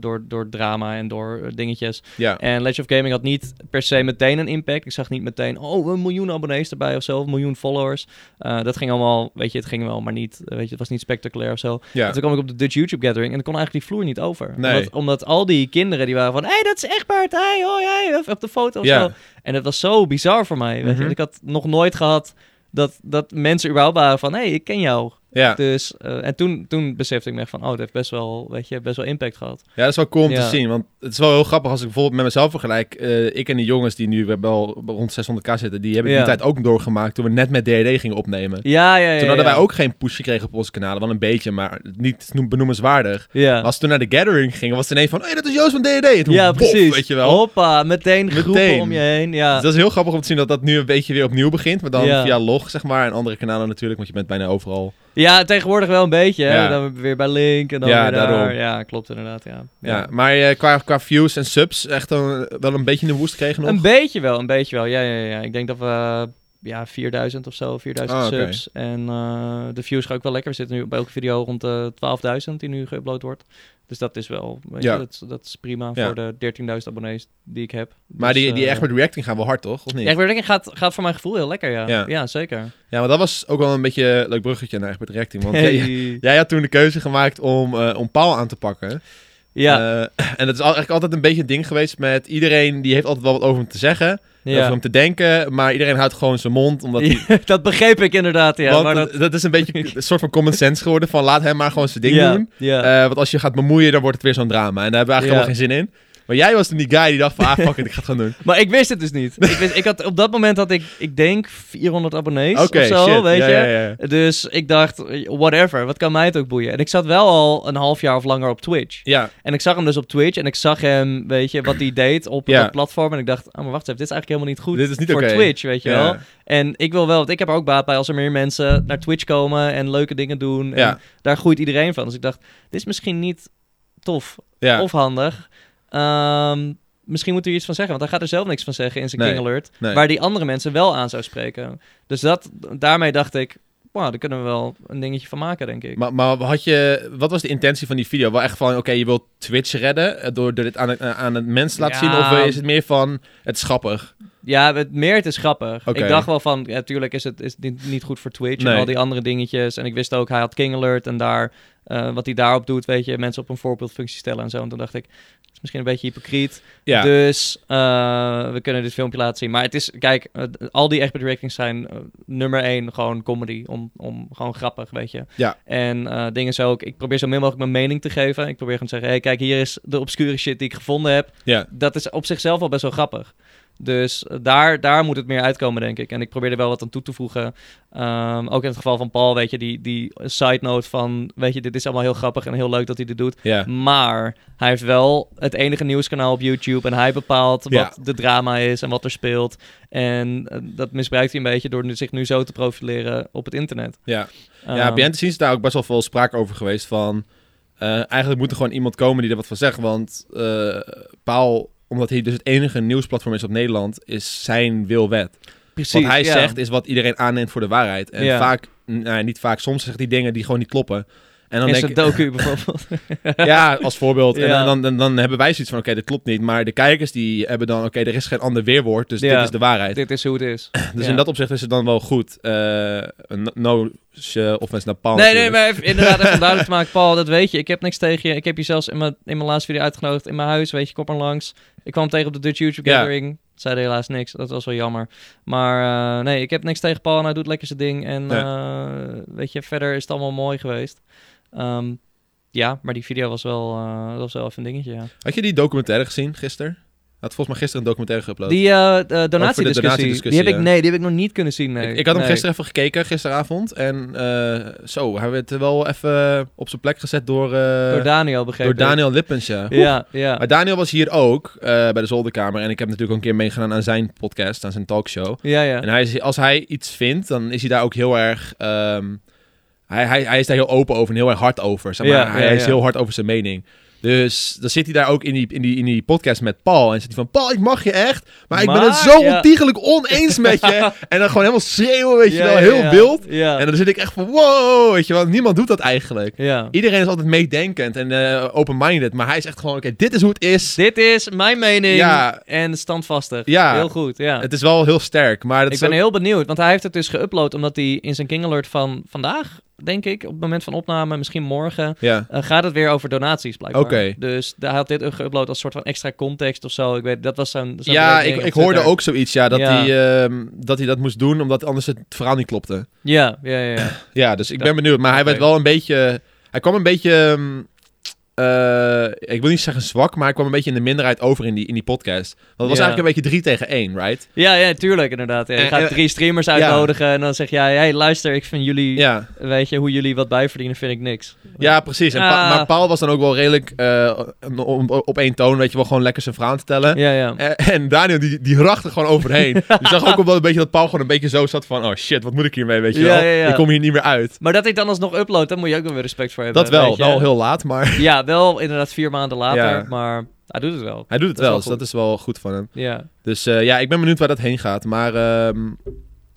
door, door drama en door dingetjes. Ja. En Legend of Gaming had niet per se meteen een impact. Ik zag niet meteen, oh, een miljoen abonnees erbij of zo, of een miljoen followers. Dat ging allemaal, weet je, het ging wel, maar niet, weet je, het was niet spectaculair of zo. ja. En toen kwam ik op de Dutch YouTube Gathering en ik kon eigenlijk die vloer niet over. Nee. Omdat, omdat al die kinderen die waren van, hé, hey, dat is echt Bart, hey, hoi, hey, op de foto of zo. En dat was zo bizar voor mij, weet je. Mhm. Ik had nog nooit gehad dat, dat mensen überhaupt waren van, hé, hey, ik ken jou. Ja. Dus, eh, en toen, toen besefte ik me echt van, oh, dat heeft best wel, weet je, best wel impact gehad. ja, dat is wel cool om te zien. Want het is wel heel grappig als ik bijvoorbeeld met mezelf vergelijk. Eh, ik en die jongens die nu wel rond 600k zitten, die hebben Ja. die tijd ook doorgemaakt toen we net met DD gingen opnemen. Ja, ja, ja. Toen hadden wij ook geen push gekregen op onze kanalen. Wel een beetje, maar niet noem- benoemenswaardig. Ja. Maar Als we toen naar de gathering gingen, was het ineens van... Hé, hey, dat is Joost van toen, Ja, bof, precies. weet je wel. Hoppa, meteen groepen Meteen. om je heen. Ja. Dus dat is heel grappig om te zien dat dat nu een beetje weer opnieuw begint. Maar dan via log, zeg maar. En andere kanalen natuurlijk, want je bent bijna overal. Ja, tegenwoordig wel een beetje. Hè? Ja. Dan weer bij Link en dan Ja, weer daar. daarom. Ja, klopt inderdaad, ja. Ja, maar eh, qua, qua views en subs echt een, wel een beetje in de woest gekregen nog. Een beetje wel, een beetje wel. Ja, ja, ja. Ik denk dat we ja, 4000 of zo, 4000 Ah, subs. En eh, de views gaan ook wel lekker. We zitten nu op elke video rond de 12.000 die nu geüpload wordt. Dus dat is wel, weet je, Ja. dat, is- dat is prima Ja. voor de 13.000 abonnees die ik heb. maar Dus, die, die eh, echt met reacting gaan wel hard, toch? Of niet? Ja, denk, gaat, gaat voor mijn gevoel heel lekker, ja. Ja. Ja, zeker. Ja, maar dat was ook wel een beetje een leuk bruggetje naar echt met reacting. Want Hey. jij, jij had toen de keuze gemaakt om, eh, om Paul aan te pakken. Ja, Eh, en dat is eigenlijk altijd een beetje een ding geweest met iedereen die heeft altijd wel wat over hem te zeggen. Over ja. hem te denken. Maar iedereen houdt gewoon zijn mond. Omdat dat begreep ik inderdaad, ja. want maar dat... dat, is een beetje een soort van common sense geworden. Van laat hem maar gewoon zijn ding ja, doen. Ja. Eh, want als je gaat bemoeien, dan wordt het weer zo'n drama. En daar hebben we eigenlijk helemaal geen zin in. Maar jij was toen die guy die dacht van, ah fuck it, ik ga het gewoon doen. Maar ik wist het dus niet. ik, wist, ik had, op dat moment had ik, ik denk, 400 abonnees Oké, of zo, shit. weet ja, je. Ja, ja. Dus ik dacht, whatever, wat kan mij het ook boeien? En ik zat wel al een half jaar of langer op Twitch. ja, En ik zag hem dus op Twitch en ik zag hem, weet je, wat hij deed op dat platform. En ik dacht, oh, maar wacht even, dit is eigenlijk helemaal niet goed Dit is niet voor. Twitch, weet je wel. En ik wil wel, want ik heb er ook baat bij als er meer mensen naar Twitch komen en leuke dingen doen. En Ja. daar groeit iedereen van. Dus ik dacht, dit is misschien niet tof ja. of handig. Ehm, misschien moet u iets van zeggen, want hij gaat er zelf niks van zeggen in zijn Nee, King Alert. nee. Waar die andere mensen wel aan zou spreken. Dus dat, daarmee dacht ik, wow, daar kunnen we wel een dingetje van maken, denk ik. Maar, maar had je, wat was de intentie van die video? Wel echt van, oké, je wilt Twitch redden eh, door dit aan, het- eh, aan het mens te laten Ja. zien? Of is het meer van, het is grappig? Ja, het meer het is grappig. Ik dacht wel van, ja, tuurlijk is het is niet goed voor Twitch Nee. en al die andere dingetjes. En ik wist ook, hij had King Alert en daar eh, wat hij daarop doet, weet je, mensen op een voorbeeldfunctie stellen en zo. En toen dacht ik, het is misschien een beetje hypocriet. Ja, Dus eh, we kunnen dit filmpje laten zien. Maar het is, kijk, al die expert reactions zijn eh, nummer één gewoon comedy. Om, om gewoon grappig, weet je. Ja. En dingen zo ook, ik probeer zo min mogelijk mijn mening te geven. Ik probeer gewoon te zeggen, hey, kijk, hier is de obscure shit die ik gevonden heb. ja. Dat is op zichzelf al best wel grappig. Dus daar, daar moet het meer uitkomen, denk ik. En ik probeer er wel wat aan toe te voegen. Ehm, ook in het geval van Paul, weet je, die, die side note van... weet je, dit is allemaal heel grappig en heel leuk dat hij dit doet. Maar hij heeft wel het enige nieuwskanaal op YouTube... en hij bepaalt wat de drama is en wat er speelt. En eh, dat misbruikt hij een beetje door zich nu zo te profileren op het internet. ja. ja, Ehm, the scenes is daar ook best wel veel sprake over geweest van... eh, eigenlijk moet er gewoon iemand komen die er wat van zegt, want eh Paul, omdat hij dus het enige nieuwsplatform is op Nederland, is zijn wil wet. precies, Wat hij ja. zegt is wat iedereen aanneemt voor de waarheid. En Ja. vaak, nou, niet vaak, soms zegt hij dingen die gewoon niet kloppen. En dan denk ik, docu bijvoorbeeld. ja, als voorbeeld. En dan, dan, dan hebben wij zoiets van, oké, dit klopt niet. Maar de kijkers die hebben dan, oké, er is geen ander weerwoord, dus Ja. dit is de waarheid. Dit is hoe het is. Dus Ja. in dat opzicht is het dan wel goed. Eh no- offense naar Paul Nee, nee, natuurlijk. maar even, inderdaad, even duidelijk te maken, Paul, dat weet je. Ik heb niks tegen je. Ik heb je zelfs in mijn, in mijn laatste video uitgenodigd in mijn huis, weet je, kom er langs. Ik kwam tegen op de Dutch YouTube. Gathering. Zeide helaas niks, dat was wel jammer. Maar eh, nee, ik heb niks tegen Paul en hij doet lekker zijn ding. En Nee. eh, weet je, verder is het allemaal mooi geweest. Ehm, ja, maar die video was wel, eh, was wel even een dingetje, ja. Had je die documentaire gezien gisteren? Had volgens mij gisteren een documentaire geüpload. Die eh, donatiediscussie, donatiediscussie, die heb ik, nee, die heb ik nog niet kunnen zien, nee. ik, ik had hem Nee. gisteren even gekeken, gisteravond. En eh, zo, hij werd wel even op zijn plek gezet door, Door Daniel, begrepen. door Daniel Lippens, ja. Ja, ja. Maar Daniel was hier ook, bij de Zolderkamer. En ik heb natuurlijk ook een keer meegedaan aan zijn podcast, aan zijn talkshow. Ja, ja. En hij is, als hij iets vindt, dan is hij daar ook heel erg... ehm, hij, hij, hij is daar heel open over en heel erg hard over. Zeg maar. Ja, hij, ja, hij is heel hard over zijn mening. Dus dan zit hij daar ook in die, in die, in die podcast met Paul. En zit hij van, Paul, ik mag je echt. Maar ik ben het zo ja. ontiegelijk oneens met je. en dan gewoon helemaal schreeuwen, weet je Ja, wel. Heel ja. wild. En dan zit ik echt van, wow, weet je wel. Niemand doet dat eigenlijk. Iedereen is altijd meedenkend en eh, open-minded. Maar hij is echt gewoon, oké, dit is hoe het is. Dit is mijn mening Ja. en standvastig. Ja. Heel goed, ja. Het is wel heel sterk, maar dat ik ben ook- heel benieuwd, want hij heeft het dus geüpload omdat hij in zijn King Alert van vandaag, denk ik, op het moment van opname, misschien morgen, Ja, eh, gaat het weer over donaties blijkbaar. Dus hij had dit geüpload als soort van extra context of zo. Ik weet, dat was zijn. zijn ja ik, ik hoorde ook zoiets, ja, dat, Ja. Hij, ehm, dat hij dat moest doen, omdat anders het verhaal niet klopte. Ja, ja, ja. ja. Ja, dus ik Dat- ben benieuwd. Maar hij werd wel een beetje... Hij kwam een beetje... ehm, eh, ik wil niet zeggen zwak, maar hij kwam een beetje in de minderheid over in die, in die podcast. Want het was Ja. eigenlijk een beetje drie tegen één, right? ja, ja, tuurlijk, inderdaad. Ja. Je En- gaat en- drie streamers uitnodigen en dan zeg jij, hey, luister, ik vind jullie, weet je, hoe jullie wat bijverdienen, vind ik niks. ja precies. En Pa- Ah. maar Paul was dan ook wel redelijk eh, op, één toon, weet je wel, gewoon lekker zijn verhaal te tellen. Ja, ja. En, en Daniel, die, die racht er gewoon overheen. Je zag ook wel een beetje dat Paul gewoon een beetje zo zat van... Oh shit, wat moet ik hiermee, weet je wel? Ik kom hier niet meer uit. Maar dat hij dan alsnog uploadt, daar moet je ook wel weer respect voor hebben. Dat wel, wel heel laat, maar Ja, wel inderdaad vier maanden later, Ja. maar hij doet het wel. hij doet het Dat wel, wel dus dat is wel goed van hem. Ja. Dus eh, ja, ik ben benieuwd waar dat heen gaat. Maar ehm,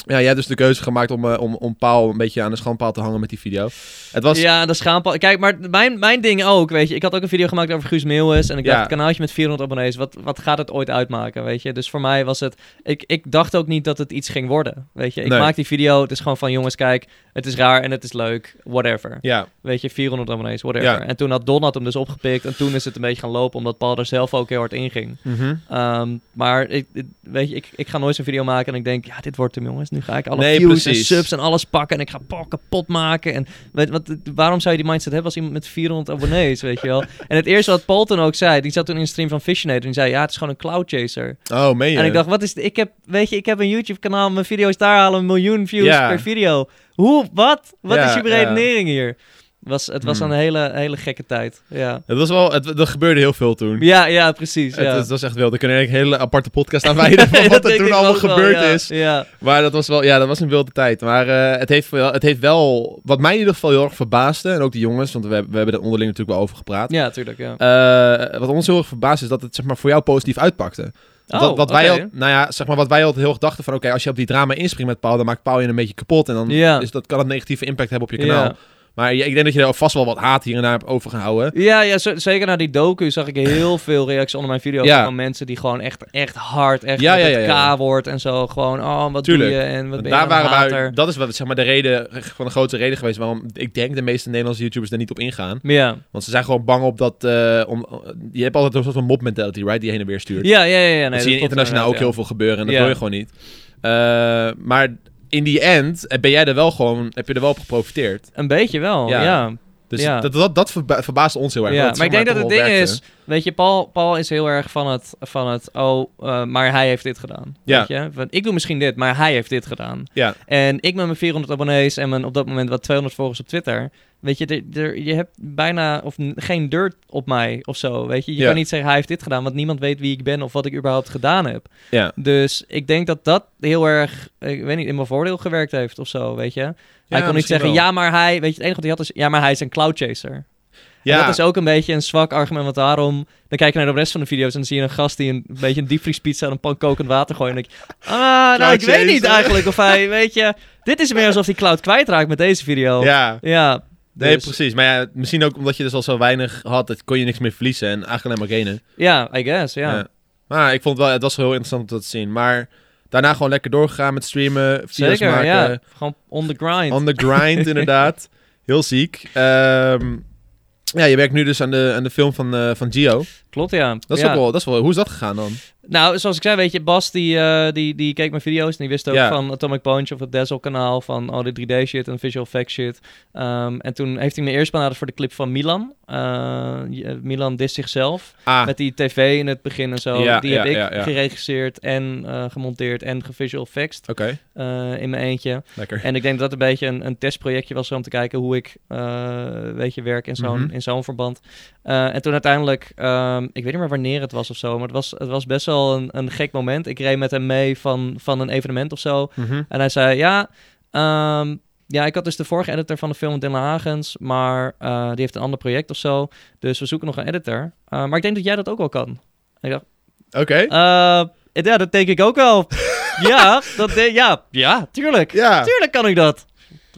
ja, jij hebt dus de keuze gemaakt om, eh, om, om Paul een beetje aan de schandpaal te hangen met die video. Het was... Ja, de schaampal. Kijk, maar mijn, mijn ding ook, weet je. Ik had ook een video gemaakt over Guus Meeuwis. En ik Ja. dacht, kanaaltje met 400 abonnees, wat, wat gaat het ooit uitmaken, weet je. Dus voor mij was het... Ik, ik dacht ook niet dat het iets ging worden, weet je. Ik Nee. maak die video, het is gewoon van, jongens, kijk, het is raar en het is leuk, whatever. Ja, Weet je, 400 abonnees, whatever. Ja. En toen had Don had hem dus opgepikt en toen is het een beetje gaan lopen, omdat Paul er zelf ook heel hard in ging. Mhm. Ehm, maar ik- weet je, ik, ik ga nooit zo'n video maken en ik denk, ja, dit wordt hem jongens. Nu ga ik alle Nee, views en subs en alles pakken en ik ga Paul kapot maken. En weet, wat, waarom zou je die mindset hebben als iemand met 400 abonnees, weet je wel? En het eerste wat Paul toen ook zei, die zat toen in een stream van Fishinator en die zei, ja, het is gewoon een cloud chaser. Oh, meen je? En ik dacht, wat is het? Ik heb, weet je, ik heb een YouTube kanaal, mijn video's daar halen een miljoen views per video. Hoe, wat? Wat is je ja. beredenering hier? Was, het was Hmm. een hele, hele gekke tijd, ja. Het was wel... Het, er gebeurde heel veel toen. Ja, ja, precies. Het, ja. het was echt wild. Ik kan er een hele aparte podcast aan wijden van wat er toen allemaal wel, gebeurd ja. is. Ja. Maar dat was wel, ja, dat was een wilde tijd. Maar eh, het, heeft wel, het heeft wel, wat mij in ieder geval heel erg verbaasde, en ook de jongens, want we, hebben- we hebben er onderling natuurlijk wel over gepraat. Ja, tuurlijk, ja. Eh, wat ons heel erg verbaasde is dat het zeg maar, voor jou positief uitpakte. Oh, wat, wat wij al, nou ja, zeg maar, wat wij altijd heel erg dachten van, oké, als je op die drama inspringt met Paul, dan maakt Paul je een beetje kapot en dan is dat, kan het negatieve impact hebben op je kanaal. Ja. Maar ik denk dat je er vast wel wat haat hier en daar hebt overgehouden. Ja, ja zeker na die docu zag ik heel veel reacties onder mijn video Ja. van mensen die gewoon echt, echt hard, echt Ja. K-woord en zo. Gewoon, oh, wat Tuurlijk. doe je en wat ben Daar je waren hater. wij, dat is wat, zeg maar, de reden, van de grootste reden geweest waarom ik denk de meeste Nederlandse YouTubers er niet op ingaan. Ja. Want ze zijn gewoon bang op dat... eh, om, je hebt altijd een soort van mob mentality, right? Die heen en weer stuurt. Ja, ja, ja. ja nee, dat zie je internationaal ook heel veel gebeuren en dat wil je gewoon niet. Eh, maar in die end eh, ben jij er wel gewoon, heb je er wel op geprofiteerd. Een beetje wel, Ja. ja. Dus Ja. dat, dat, dat verba- verbaast ons heel erg. Ja, dat maar ik denk dat het ding is, weet je, Paul, Paul is heel erg van het, van het oh, eh, maar hij heeft dit gedaan. Ja. Weet je? Want ik doe misschien dit, maar hij heeft dit gedaan. Ja, En ik met mijn 400 abonnees en mijn op dat moment wat 200 volgers op Twitter. Weet je, je hebt bijna of geen dirt op mij of zo. Weet je, je Ja. kan niet zeggen hij heeft dit gedaan, want niemand weet wie ik ben of wat ik überhaupt gedaan heb. ja. Dus ik denk dat dat heel erg, ik weet niet, in mijn voordeel gewerkt heeft of zo, weet je. Hij kon niet zeggen, wel. ja, maar hij, weet je, het enige wat hij had is, ja, maar hij is een cloud chaser. Ja, En dat is ook een beetje een zwak argument, want daarom... Dan kijk je naar de rest van de video's en dan zie je een gast die een, beetje een diepvriespizza en een pan kokend water gooit. En dan denk je, ah, nou, Cloud ik weet niet eigenlijk of hij, weet je... Dit is meer alsof hij cloud kwijtraakt met deze video. ja. Ja, Nee, dus- precies. Maar ja, misschien ook omdat je dus al zo weinig had, dat kon je niks meer verliezen en eigenlijk alleen maar gainen. Ja, I guess, ja. Ja. Maar ik vond het wel, het was wel heel interessant om dat te zien. Maar daarna gewoon lekker doorgegaan met streamen, video's Zeker, maken. ja. Gewoon on the grind. On the grind, inderdaad. Heel ziek. Ehm, ja, je werkt nu dus aan de, aan de film van, eh, van Gio. Klopt, ja. Dat is ja. ook wel, dat is wel, hoe is dat gegaan dan? Nou, zoals ik zei, weet je, Bas die, eh, die, die keek mijn video's en die wist ook Ja. van Atomic Punch of het Dazzle kanaal van oh, de 3D shit en visual effects shit. Ehm, en toen heeft hij me eerst benaderd voor de clip van Milan. Eh, je- Milan dist zichzelf. Ah, Met die tv in het begin en zo. Ja, die ja, heb ik geregisseerd en eh, gemonteerd en gevisual effects oké. eh, in mijn eentje. Lekker. En ik denk dat dat een beetje een, een testprojectje was om te kijken hoe ik eh, weet je, werk in zo'n, Mhm. in zo'n verband. Eh, en toen uiteindelijk, ehm, ik weet niet meer wanneer het was of zo, maar het was, het was best wel een, een gek moment. Ik reed met hem mee van, van een evenement of zo. Mhm. En hij zei, ja, ehm, ja, ik had dus de vorige editor van de film, Dylan Hagens, maar eh, die heeft een ander project of zo. Dus we zoeken nog een editor. Eh, maar ik denk dat jij dat ook wel kan. En ik dacht, Oké. eh, ja, dat denk ik ook wel. ja, dat ja, ja, tuurlijk. Ja. Tuurlijk kan ik dat.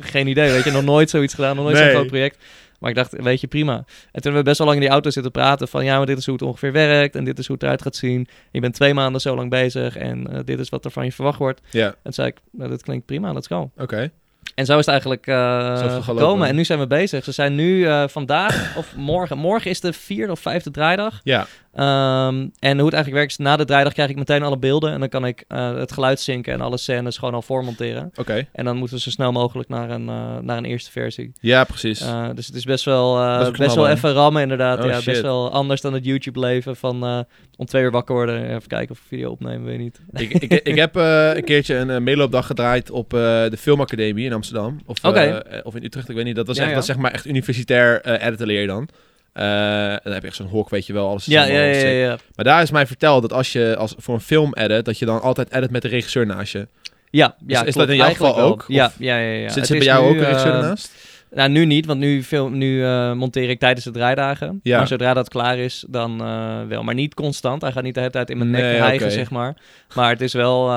Geen idee, weet je, nog nooit zoiets gedaan, nog nooit Nee. zo'n groot project. Maar ik dacht, weet je, prima. En toen hebben we best wel lang in die auto zitten praten van... ja, maar dit is hoe het ongeveer werkt en dit is hoe het eruit gaat zien. Je bent twee maanden zo lang bezig en eh, dit is wat er van je verwacht wordt. Ja, En toen zei ik, nou, dat klinkt prima, let's go. oké. En zo is het eigenlijk gelopen. gekomen. En nu zijn we bezig. Ze zijn nu eh, vandaag of morgen. Morgen is de vierde of vijfde draaidag. Ja, Ehm, en hoe het eigenlijk werkt is, na de draaidag krijg ik meteen alle beelden. En dan kan ik eh, het geluid zinken en alle scènes gewoon al voormonteren. oké. En dan moeten we zo snel mogelijk naar een, naar een eerste versie. Ja, precies. Dus het is best wel, best wel even rammen inderdaad. Oh, ja, shit. best wel anders dan het YouTube leven van om twee uur wakker worden. en Even kijken of ik video opnemen, weet je niet. ik, ik, ik heb een keertje een uh, meeloopdag gedraaid op de Filmacademie in Amsterdam. Of, eh, eh, of in Utrecht, ik weet niet. Dat was Ja, echt. Dat zeg maar echt universitair eh editen leer je dan. Eh, dan heb je echt zo'n hok, weet je wel. Alles Ja, ja, ja, ja. Maar daar is mij verteld dat als je als, voor een film edit, dat je dan altijd edit met de regisseur naast je. Ja, ja, is dat in jouw geval ook? Ja, ja, ja. ja. Zit is bij jou nu, ook een regisseur ernaast? Nou, nu niet, want nu, film, nu monteer ik tijdens de draaidagen. Ja. Maar zodra dat klaar is, dan wel. Maar niet constant. Hij gaat niet de hele tijd in mijn nek Nee, zeg maar. Maar het is wel...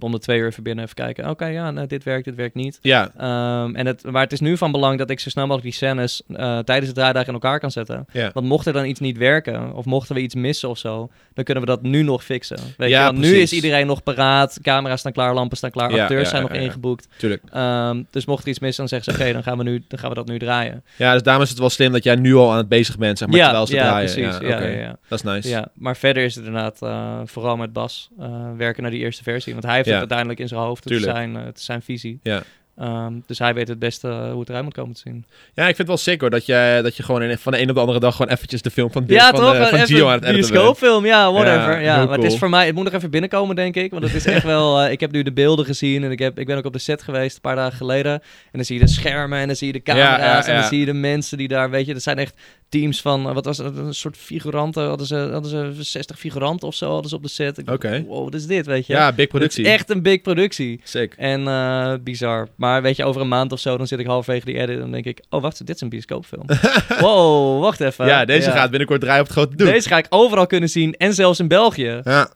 komt om de twee uur even binnen even kijken. Oké, ja, nou, dit werkt, dit werkt niet. Ja, Ehm, en het, maar het is nu van belang dat ik zo snel mogelijk die scènes eh, tijdens de draaidagen in elkaar kan zetten. ja. Want mocht er dan iets niet werken, of mochten we iets missen of zo, dan kunnen we dat nu nog fixen. Weet Ja, je? Want nu is iedereen nog paraat, camera's staan klaar, lampen staan klaar, Ja, acteurs zijn nog ingeboekt. tuurlijk. Ehm, dus mocht er iets missen, dan zeggen ze, oké, dan, gaan we nu, dan gaan we dat nu draaien. Ja, dus daarom is het wel slim dat jij nu al aan het bezig bent, zeg maar, ja, terwijl ze ja, draaien. precies. Ja, ja. Dat is nice. Ja, maar verder is het inderdaad eh, vooral met Bas eh, werken naar die eerste versie. Want hij heeft Ja. het uiteindelijk in zijn hoofd. Het is, zijn, eh, het is zijn visie. Ja. Ehm, dus hij weet het beste eh, hoe het eruit moet komen te zien. Ja, ik vind het wel sick hoor, dat je, dat je gewoon in- van de een op de andere dag gewoon eventjes de film van, Ja, van, toch? eh, van Gio aan het editen bent. bioscoopfilm, ja, whatever. Ja, maar het is voor mij, het moet nog even binnenkomen, denk ik. Want het is echt wel, ik heb nu de beelden gezien en ik, heb, ik ben ook op de set geweest een paar dagen geleden. En dan zie je de schermen en dan zie je de camera's Ja, ja, en dan zie je de mensen die daar, weet je, dat zijn echt teams van, eh, wat was het, een soort figuranten, hadden ze, hadden ze 60 figuranten of zo hadden ze op de set. Oké. Wow, wat is dit, weet je? Ja, big productie. echt een big productie. Sick. En eh, bizar. Maar weet je, over een maand of zo, dan zit ik halverwege die edit en dan denk ik, oh wacht, dit is een bioscoopfilm. wow, wacht even. ja, deze gaat binnenkort draaien op het grote doek. Deze ga ik overal kunnen zien en zelfs in België. Ja,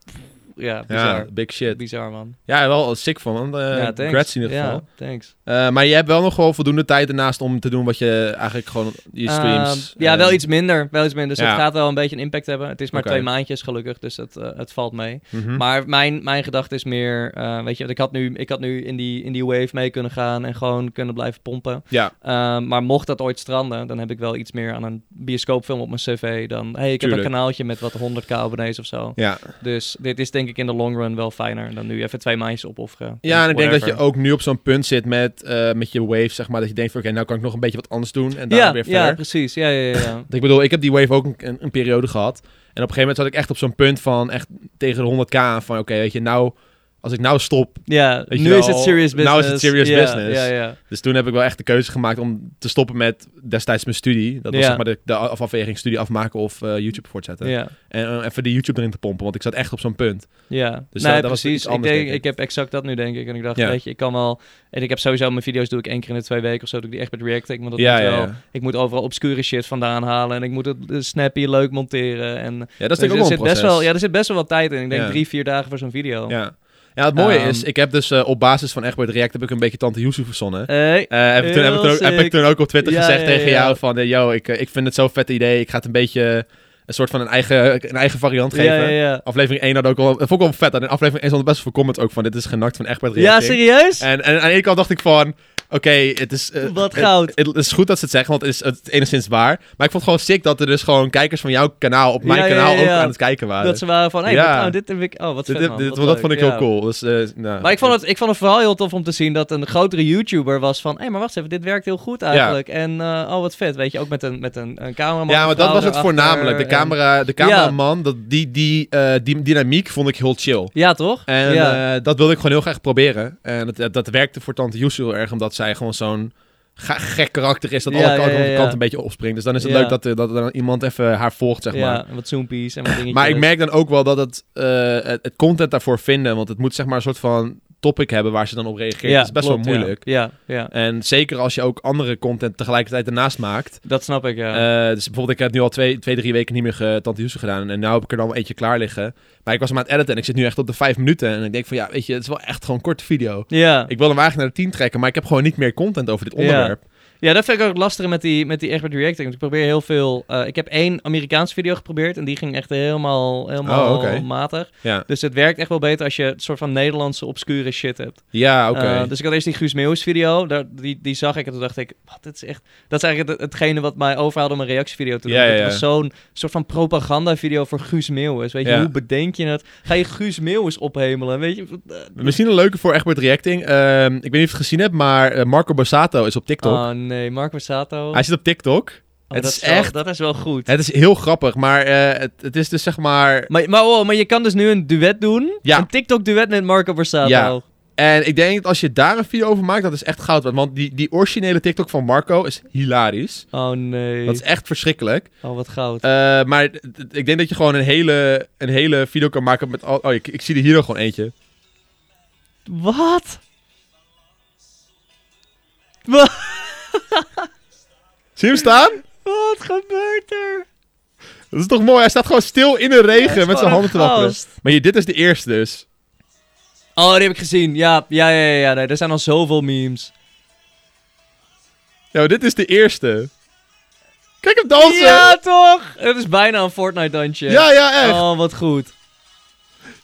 ja, bizar. Ja, big shit. Bizar, man. Ja, wel sick van, man. Eh ja, thanks. in ieder geval. Ja, thanks. Eh, maar je hebt wel nog wel voldoende tijd ernaast om te doen wat je eigenlijk gewoon je streams... Ehm, ja, eh, wel iets minder. Wel iets minder. Dus het gaat wel een beetje een impact hebben. Het is maar twee maandjes gelukkig, dus het, het valt mee. mhm. Maar mijn, mijn gedachte is meer, weet je, ik had nu, ik had nu in, die, in die wave mee kunnen gaan en gewoon kunnen blijven pompen. Ja, Ehm, maar mocht dat ooit stranden, dan heb ik wel iets meer aan een bioscoopfilm op mijn cv dan, hey, ik heb een kanaaltje met wat 100k abonnees of zo. ja. Dus dit is denk ik in de long run wel fijner dan nu even twee maandjes opofferen. ja, en ik denk dat je ook nu op zo'n punt zit met, eh, met je wave, zeg maar, dat je denkt van, oké, nou kan ik nog een beetje wat anders doen en dan Ja, weer ja, verder. precies. Ja, ja, ja. ja. Ik bedoel, ik heb die wave ook een, een, een periode gehad. En op een gegeven moment zat ik echt op zo'n punt van echt tegen de 100k aan van, oké, weet je, nou, als ik nou stop. ja nu wel, is het serious business. nou is het serious Ja, business. Ja, ja. Dus toen heb ik wel echt de keuze gemaakt om te stoppen met destijds mijn studie. Dat was zeg maar de, de af- afweging studie afmaken of eh, YouTube voortzetten. Ja, En eh, even die YouTube erin te pompen, want ik zat echt op zo'n punt. ja. Dus nee, dat- dat was precies. ik, denk, denk ik. ik heb exact dat nu, denk ik. En ik dacht, weet je, ik kan wel... En ik heb sowieso mijn video's doe ik één keer in de twee weken of zo. Doe ik die echt met dat Ja, moet ja, wel... ja. Ik moet overal obscure shit vandaan halen. En ik moet het eh, snappy leuk monteren. En Ja, dat is dus er ook zit best wel, ja, er zit best wel wat tijd in. Ik denk drie, vier dagen voor zo'n video. Ja. Ja, het mooie Ehm, is, ik heb dus eh, op basis van Egbert React heb ik een beetje Tante Yusuf verzonnen. Hey, Eh, heb, ik toen, heb, ik toen, ook- heel heb ik sick. toen ook op Twitter Ja, gezegd ja, tegen ja. jou van... eh, yo, ik, ik vind het zo'n vet idee. Ik ga het een beetje een soort van een eigen, een eigen variant geven. ja, ja, ja. Aflevering 1 had ook wel... Dat vond ik wel vet. En in aflevering 1 stond best veel comments ook van... Dit is genakt van Egbert Ja, Reacting. serieus? En, en aan de ene kant dacht ik van... Oké, het is... eh, Wat goud. Het, is goed dat ze het zeggen, want het is, het is enigszins waar. Maar ik vond het gewoon sick dat er dus gewoon kijkers van jouw kanaal... op mijn Ja, kanaal ja, ook aan het kijken waren. Dat ze waren van, hey, oh, dit heb ik... Oh, wat vet, dit- man. dit- Wat dat vond ik heel cool. Dus, nou, Maar ik vond, het, ik vond het vooral heel tof om te zien dat een grotere YouTuber was van... Hé, hey, maar wacht even, dit werkt heel goed eigenlijk. En eh, oh, wat vet, weet je. Ook met een, met een, een cameraman. Ja, maar dat was het voornamelijk. De, camera, de cameraman, dat, die, die, die dynamiek vond ik heel chill. Ja, toch? En dat wilde ik gewoon heel graag proberen. En dat, dat, werkte voor Tante heel erg, omdat zij gewoon zo'n gek karakter is dat Ja, alle kanten ja, ja. kanten een beetje opspringt. Dus dan is het leuk dat, er- dat er dan iemand even haar volgt, zeg maar. wat zoompies en wat dingetjes. Maar ik merk dan ook wel dat het, eh, het, het content daarvoor vinden, want het moet zeg maar een soort van topic hebben waar ze dan op reageert. dat is best klopt, wel ja. moeilijk. Ja, ja, En zeker als je ook andere content tegelijkertijd ernaast maakt. dat snap ik, ja. Eh, dus bijvoorbeeld, ik heb nu al twee, twee drie weken niet meer ge- Tante gedaan. En nu heb ik er dan eentje klaar liggen. Maar ik was hem aan het editen en ik zit nu echt op de vijf minuten. En ik denk van, ja, weet je, het is wel echt gewoon een korte video. ja. Ik wil hem eigenlijk naar de 10 trekken, maar ik heb gewoon niet meer content over dit Ja. onderwerp. ja, dat vind ik ook lastig met die, met die Egbert Reacting. Want ik probeer heel veel... eh, ik heb één Amerikaanse video geprobeerd en die ging echt helemaal, helemaal Oh, matig. Ja, Dus het werkt echt wel beter als je een soort van Nederlandse obscure shit hebt. ja oké. Uh, dus ik had eerst die Guus Meeuwis video, daar, die, die zag ik en toen dacht ik, wat, dit is echt... Dat is eigenlijk het, hetgene wat mij overhaalde om een reactievideo te doen. Ja, ja, Het ja. was zo'n soort van propagandavideo voor Guus Meeuwis. Weet je, Ja. hoe bedenk je het? Ga je Guus Meeuwis ophemelen? Weet je... eh, Misschien een leuke voor Egbert Reacting. Ehm, ik weet niet of je het gezien hebt, maar eh, Marco Borsato is op TikTok. Oh nee, Marco Sato. Hij zit op TikTok. Oh, het dat is wel- echt- Dat is wel goed. Het is heel grappig, maar eh, het, het is dus zeg maar... Maar, maar, oh, maar je kan dus nu een duet doen. Ja. Een TikTok-duet met Marco Borsato. Ja. En ik denk dat als je daar een video over maakt, dat is echt goud. Want die, die originele TikTok van Marco is hilarisch. Oh nee. Dat is echt verschrikkelijk. Oh, wat goud. Eh, maar ik denk dat je gewoon een hele, een hele video kan maken met... Al, oh, ik, ik zie er hier nog gewoon eentje. Wat? Wat? Zie je hem staan? Wat gebeurt er? Dat is toch mooi? Hij staat gewoon stil in de regen met zijn handen te een wapperen. gast. Maar hier, dit is de eerste dus. Oh, die heb ik gezien. Ja, ja, ja, ja. Nee, er zijn al zoveel memes. Ja, dit is de eerste. Kijk hem dansen! Ja, toch? Het is bijna een Fortnite-dansje. ja, ja, echt. Oh, wat goed.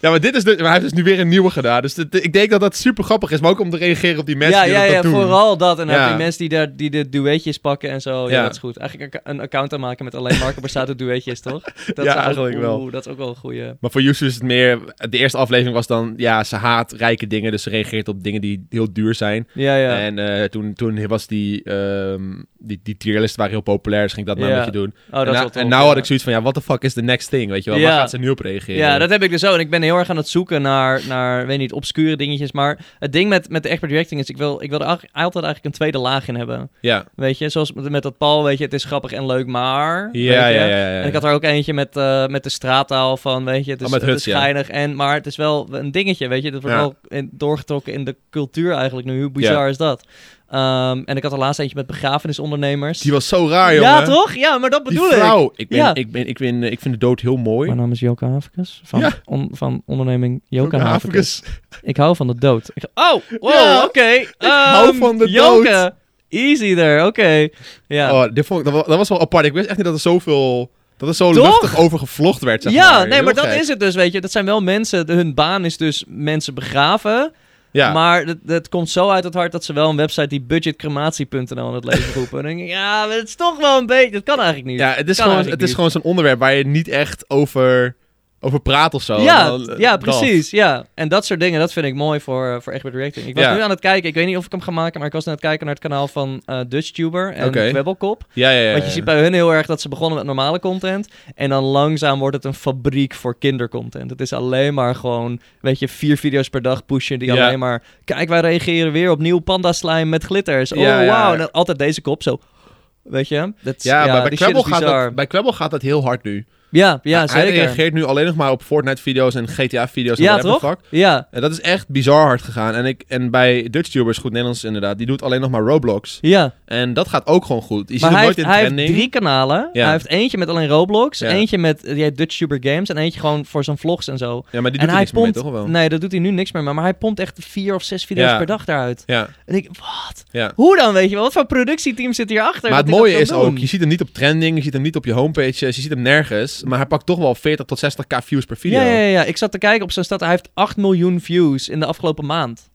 Ja, maar, dit is de, maar hij heeft dus nu weer een nieuwe gedaan. Dus dit- ik denk dat dat super grappig is. Maar ook om te reageren op die mensen ja, die ja, dat, ja, dat doen. vooral dat. En Ja. je mensen die, daar, die de duetjes pakken en zo. Ja, dat is goed. Eigenlijk een account aanmaken met alleen Marco Borsato duetjes, toch? Dat Ja, is eigenlijk wel. dat is ook wel een goeie. Maar voor Yusu is het meer... De eerste aflevering was dan... Ja, ze haat rijke dingen. Dus ze reageert op dingen die heel duur zijn. Ja, ja. En eh, toen, toen was die, ehm die, die tierlist waren heel populair. Dus ging ik dat maar Ja. een beetje doen. oh, dat en, na- tof, en nou had ik zoiets van... Ja, what the fuck is the next thing? Weet je wel? Waar gaat ze nu op reageren? Ja, dat heb ik dus. En ik ben heel erg aan het zoeken naar, naar weet niet, obscure dingetjes. Maar het ding met, met de expert reacting is, ik wil, ik wil er eigenlijk- altijd eigenlijk een tweede laag in hebben. Ja, Weet je, zoals met, met dat Paul, weet je, het is grappig en leuk, maar... ja, ja, ja, ja. En ik had er ook eentje met, eh, met de straattaal van, weet je, het is, Oh, met het Huts, is ja. geinig, en, maar het is wel een dingetje, weet je. Dat wordt wel in, doorgetrokken in de cultuur eigenlijk nu. Hoe bizar is dat? Ehm, en ik had er laatst eentje met begrafenisondernemers. Die was zo raar, jongen. ja, toch? Ja, maar dat Die bedoel ik. vrouw. Ik, ben, Ja. ik, ben, ik, ben, ik vind de dood heel mooi. Mijn naam is Joke Havikus van, Ja. on- van onderneming Joke Havikus. Ik hou van de dood. Ik, oh, wow, Ja, oké. hou Ehm, van de Joke. dood. Easy there, oké. Ja. Oh, dit vond ik, dat, wa- dat was wel apart. Ik wist echt niet dat er zoveel... Dat er zo Toch? luchtig over gevlogd werd, zeg ja, maar. nee, maar dat gek. is het dus, weet je. Dat zijn wel mensen, de- hun baan is dus mensen begraven. Ja. Maar het, het komt zo uit het hart dat ze wel een website die budgetcrematie.nl aan het leven roepen. En dan denk ik, ja, maar het is toch wel een beetje... Dat kan eigenlijk niet. ja, het is, gewoon, het is gewoon zo'n onderwerp waar je niet echt over, over praat of zo. Ja, Dan, eh, ja, dat. precies. Ja. En dat soort dingen, dat vind ik mooi voor, eh, voor Egbert Reacting. Ik was Ja. nu aan het kijken, ik weet niet of ik hem ga maken, maar ik was aan het kijken naar het kanaal van eh DutchTuber en Oké. Kwebbelkop. Ja, ja, ja. Want je ja. ziet bij hun heel erg dat ze begonnen met normale content. En dan langzaam wordt het een fabriek voor kindercontent. Het is alleen maar gewoon, weet je, vier video's per dag pushen. Die Ja. alleen maar, kijk, wij reageren weer op nieuw panda slime met glitters. Oh, Ja, ja. wauw. En dan altijd deze kop zo. Weet je? Dat Ja, maar bij shit Kwebbel, gaat dat, bij Kwebbel gaat dat heel hard nu. Ja, ja, Hij zeker. reageert nu alleen nog maar op Fortnite-video's en GTA-video's. en Ja, whatever toch? Fuck. Ja, En dat is echt bizar hard gegaan. En, ik, en bij DutchTubers, goed Nederlands inderdaad, die doet alleen nog maar Roblox. ja. En dat gaat ook gewoon goed. Je ziet Maar hij nooit heeft, in hij heeft drie kanalen. Ja. Hij heeft eentje met alleen Roblox, Ja. eentje met die heet DutchTuber Games en eentje gewoon voor zijn vlogs en zo. Ja, maar die en doet er hij niks meer mee, toch wel? nee, dat doet hij nu niks meer, maar, maar hij pompt echt vier of zes video's Ja. per dag daaruit. Ja, En ik, wat? Hoe dan, weet je wel? Wat voor productieteam zit hierachter? Maar het hij mooie is doen? ook, je ziet hem niet op trending, je ziet hem niet op je homepage, je ziet hem nergens. Maar hij pakt toch wel 40 tot 60k views per video. Ja, ja, ja. Ik zat te kijken op zijn stad. Hij heeft 8 miljoen views in de afgelopen maand.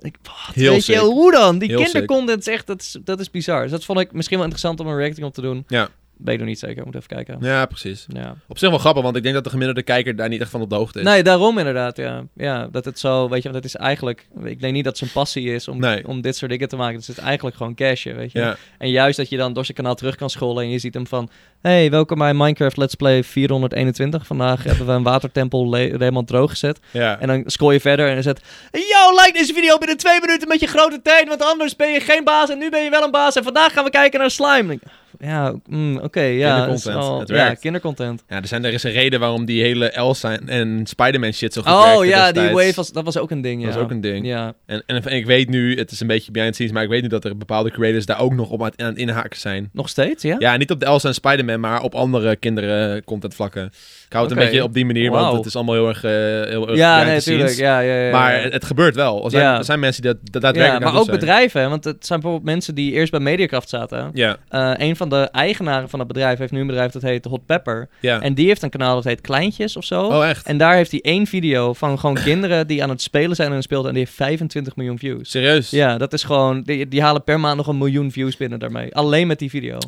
Ik, wat? Heel weet je, hoe dan? Die Heel kindercontent is echt, dat is, dat is bizar. Dus dat vond ik misschien wel interessant om een reacting op te doen. Ja. Ben ik nog niet zeker, moet even kijken. Ja, precies. Ja. Op zich wel grappig, want ik denk dat de gemiddelde kijker daar niet echt van op de hoogte is. Nee, daarom inderdaad, ja. Ja, dat het zo, weet je, want het is eigenlijk... Ik denk niet dat het zijn passie is om, Nee. om dit soort dingen te maken. Het is eigenlijk gewoon cashen, weet je. Ja, En juist dat je dan door zijn kanaal terug kan scrollen en je ziet hem van... Hey, welkom bij Minecraft Let's Play 421. Vandaag hebben we een watertempel le- helemaal droog gezet. ja. En dan scroll je verder en dan zet... Yo, like deze video binnen twee minuten met je grote tijd, want anders ben je geen baas en nu ben je wel een baas. En vandaag gaan we kijken naar slime. Ja, mm, oké, ja. Kindercontent, het ja, kindercontent. ja er, zijn, er is een reden waarom die hele Elsa en- Spider-Man shit zo goed werkte Oh ja, die wave was, dat was ook een ding, ja. Dat was ook een ding. Ja, En, en, en ik weet nu, het is een beetje behind the scenes, maar ik weet nu dat er bepaalde creators daar ook nog op aan het, aan het inhaken zijn. nog steeds, ja? Ja, niet op de Elsa en Spider-Man, maar op andere kinderen content vlakken. Ik hou het een beetje op die manier, want het is allemaal heel erg, eh, heel erg Ja, nee, natuurlijk. Ja, ja, ja. Maar het, het gebeurt wel. Er zijn, er zijn mensen die dat, daadwerkelijk maar ook bedrijven, want het zijn bijvoorbeeld mensen die eerst bij Mediakraft zaten. Ja, Eh, een van de eigenaren van dat bedrijf heeft nu een bedrijf dat heet Hot Pepper. En die heeft een kanaal dat heet Kleintjes of zo. oh, echt? En daar heeft hij één video van gewoon kinderen die aan het spelen zijn en een. En die heeft 25 miljoen views. Serieus? Ja, dat is gewoon... Die, die halen per maand nog een miljoen views binnen daarmee. Alleen met die video.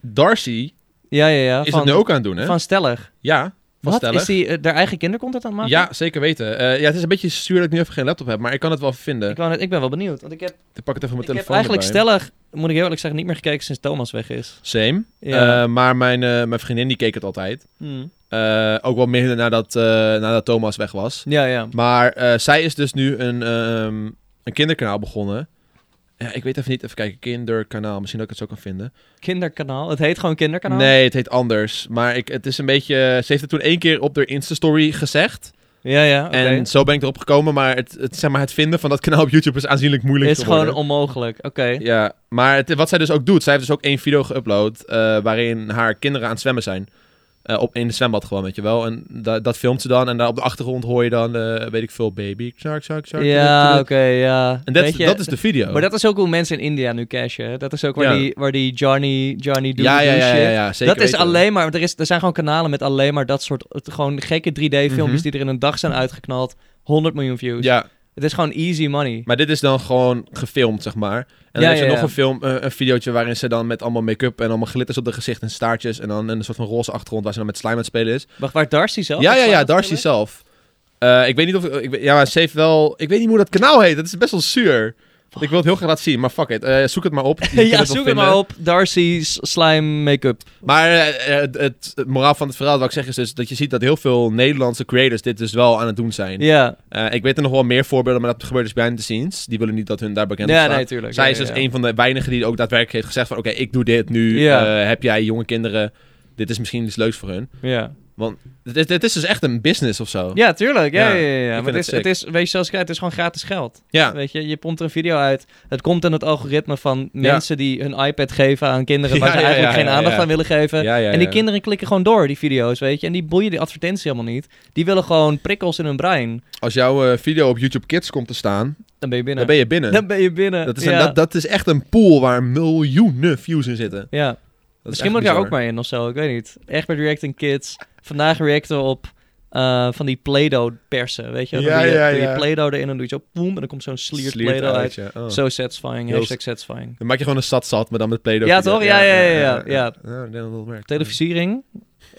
Darcy Ja, ja, ja. is van, het nu ook aan het doen, hè? Van Stellig. ja, van Wat? Stellig. Is die uh, haar eigen kindercontent aan het maken? Ja, zeker weten. Eh, ja, het is een beetje zuur dat ik nu even geen laptop heb, maar ik kan het wel vinden. Ik, Ik, net- ik ben wel benieuwd. Want ik heb, pak het even op ik mijn heb telefoon eigenlijk erbij. Stellig, moet ik heel eerlijk zeggen, niet meer gekeken sinds Thomas weg is. Same. Ja. Eh, maar mijn, eh, mijn vriendin die keek het altijd. Hmm. Ook wel meer nadat, nadat Thomas weg was. Ja, ja. Maar zij is dus nu een, ehm, een kinderkanaal begonnen. Ja, ik weet even niet, even kijken, kinderkanaal. Misschien dat ik het zo kan vinden. Kinderkanaal. Het heet gewoon Kinderkanaal? Nee, het heet anders. Maar ik, het is een beetje... Ze heeft het toen één keer op haar Insta-story gezegd. Ja, ja. En zo ben ik erop gekomen. Maar het, het, zeg maar het vinden van dat kanaal op YouTube is aanzienlijk moeilijk is gewoon onmogelijk. Oké. Ja, maar het, wat zij dus ook doet, zij heeft dus ook één video geüpload eh, waarin haar kinderen aan het zwemmen zijn. Eh, op, in het zwembad gewoon, weet je wel. En da- dat filmt ze dan en daar op de achtergrond hoor je dan, eh, weet ik veel, baby, shark, shark, shark. Ja, oké, ja. En dat, dat is de video. Maar dat is ook hoe mensen in India nu cashen. Dat is ook waar, Ja. die, waar die Johnny, Johnny Doe ja, ja, ja, shit. ja, ja, zeker dat is alleen maar, er, is, er zijn gewoon kanalen met alleen maar dat soort, het- gewoon gekke 3D-filmpjes Mhm. die er in een dag zijn uitgeknald. 100 miljoen views. Ja, Het is gewoon easy money. maar dit is dan gewoon gefilmd, zeg maar. En dan Ja, ze ja, nog ja. een film, eh, een videootje waarin ze dan met allemaal make-up en allemaal glitters op de gezicht en staartjes en dan een soort van roze achtergrond waar ze dan met slime aan het spelen is. Wacht, waar Darcy zelf? Ja, ja, ja, Darcy zelf. Eh, ik weet niet of... Ik, ja, maar ze heeft wel... Ik weet niet hoe dat kanaal heet. Dat is best wel zuur. Ik wil het heel graag laten zien, maar fuck it. Eh, zoek het maar op. Ja, wel zoek het maar op. Darcy's slime make-up. Maar eh, het, het, het moraal van het verhaal wat ik zeg is dus dat je ziet dat heel veel Nederlandse creators dit dus wel aan het doen zijn. Ja, Eh, ik weet er nog wel meer voorbeelden, maar dat gebeurt dus behind the scenes. Die willen niet dat hun daar bekend ja staan. nee, tuurlijk. Zij Ja, is dus ja, een van de weinigen die ook daadwerkelijk heeft gezegd van... Oké, ik doe dit nu. Eh, heb jij jonge kinderen? Dit is misschien iets leuks voor hun. Ja. Want het is, het is dus echt een business of zo. Ja, tuurlijk. Ja, Ja, ja, Maar het, is, het is, weet je, zoals het is gewoon gratis geld. Ja. Weet je, je pompt er een video uit. Het komt in het algoritme van mensen die hun iPad geven aan kinderen waar ze eigenlijk geen aandacht aan willen geven. En die kinderen klikken gewoon door, die video's, weet je. En die boeien die advertenties helemaal niet. Die willen gewoon prikkels in hun brein. Als jouw eh, video op YouTube Kids komt te staan, Dan ben je binnen. dan ben je binnen. Dan ben je binnen. Dat is, een, dat, dat is echt een pool waar miljoenen views in zitten. ja. Dat Misschien moet ik daar ook maar in of zo, ik weet niet. Echt met Reacting Kids. Vandaag reacten we op eh, van die Play-Doh persen, weet je. Ja, doe je, ja, doe je ja. Play-Doh erin en dan doe je zo poem en dan komt zo'n sliert, Sliert Play-Doh uit. ja. Oh. Zo satisfying, Heel hashtag satisfying. Dan maak je gewoon een sat zat, maar dan met Play-Doh. Ja, toch? Ja, ja, ja, ja, ja. ja werkt. Televisiering?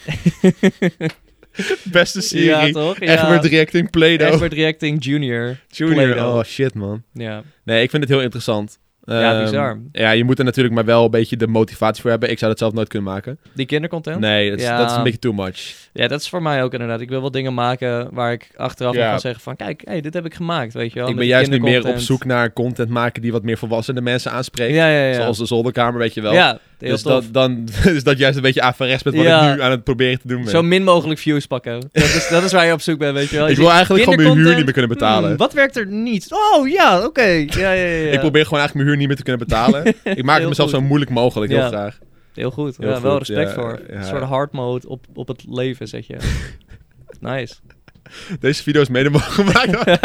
Beste serie. Ja, toch? Ja. Egbert Reacting Play-Doh. Egbert Reacting Junior. Junior. Play-Doh. Oh shit, man. Ja, Nee, ik vind het heel interessant. Ja Ehm, bizar. Ja, je moet er natuurlijk maar wel een beetje de motivatie voor hebben. Ik zou dat zelf nooit kunnen maken. Die kindercontent? Nee, dat is, Ja. dat is een beetje too much. Ja, dat is voor mij ook inderdaad. Ik wil wel dingen maken waar ik achteraf Ja. kan zeggen van... Kijk, hey, dit heb ik gemaakt, weet je wel. ik ben juist nu meer op zoek naar content maken die wat meer volwassene mensen aanspreekt. Ja. Zoals de zolderkamer, weet je wel. Ja, heel dus tof. dat, dan is dat juist een beetje averes met wat Ja. ik nu aan het proberen te doen ben. Zo min mogelijk views pakken. Dat is, dat is waar je op zoek bent, weet je wel. Je ik wil eigenlijk gewoon mijn huur niet meer kunnen betalen. Hmm, wat werkt er niet? Oh, ja, oké. Ja, ja, ja, ja. Ik probeer gewoon eigenlijk mijn huur niet meer te kunnen betalen. ik maak het mezelf goed. zo moeilijk mogelijk, heel graag. Heel goed. Heel ja, wel respect voor. Een soort hard mode op, op het leven, zeg je. nice. Deze video is mede mogelijk gemaakt.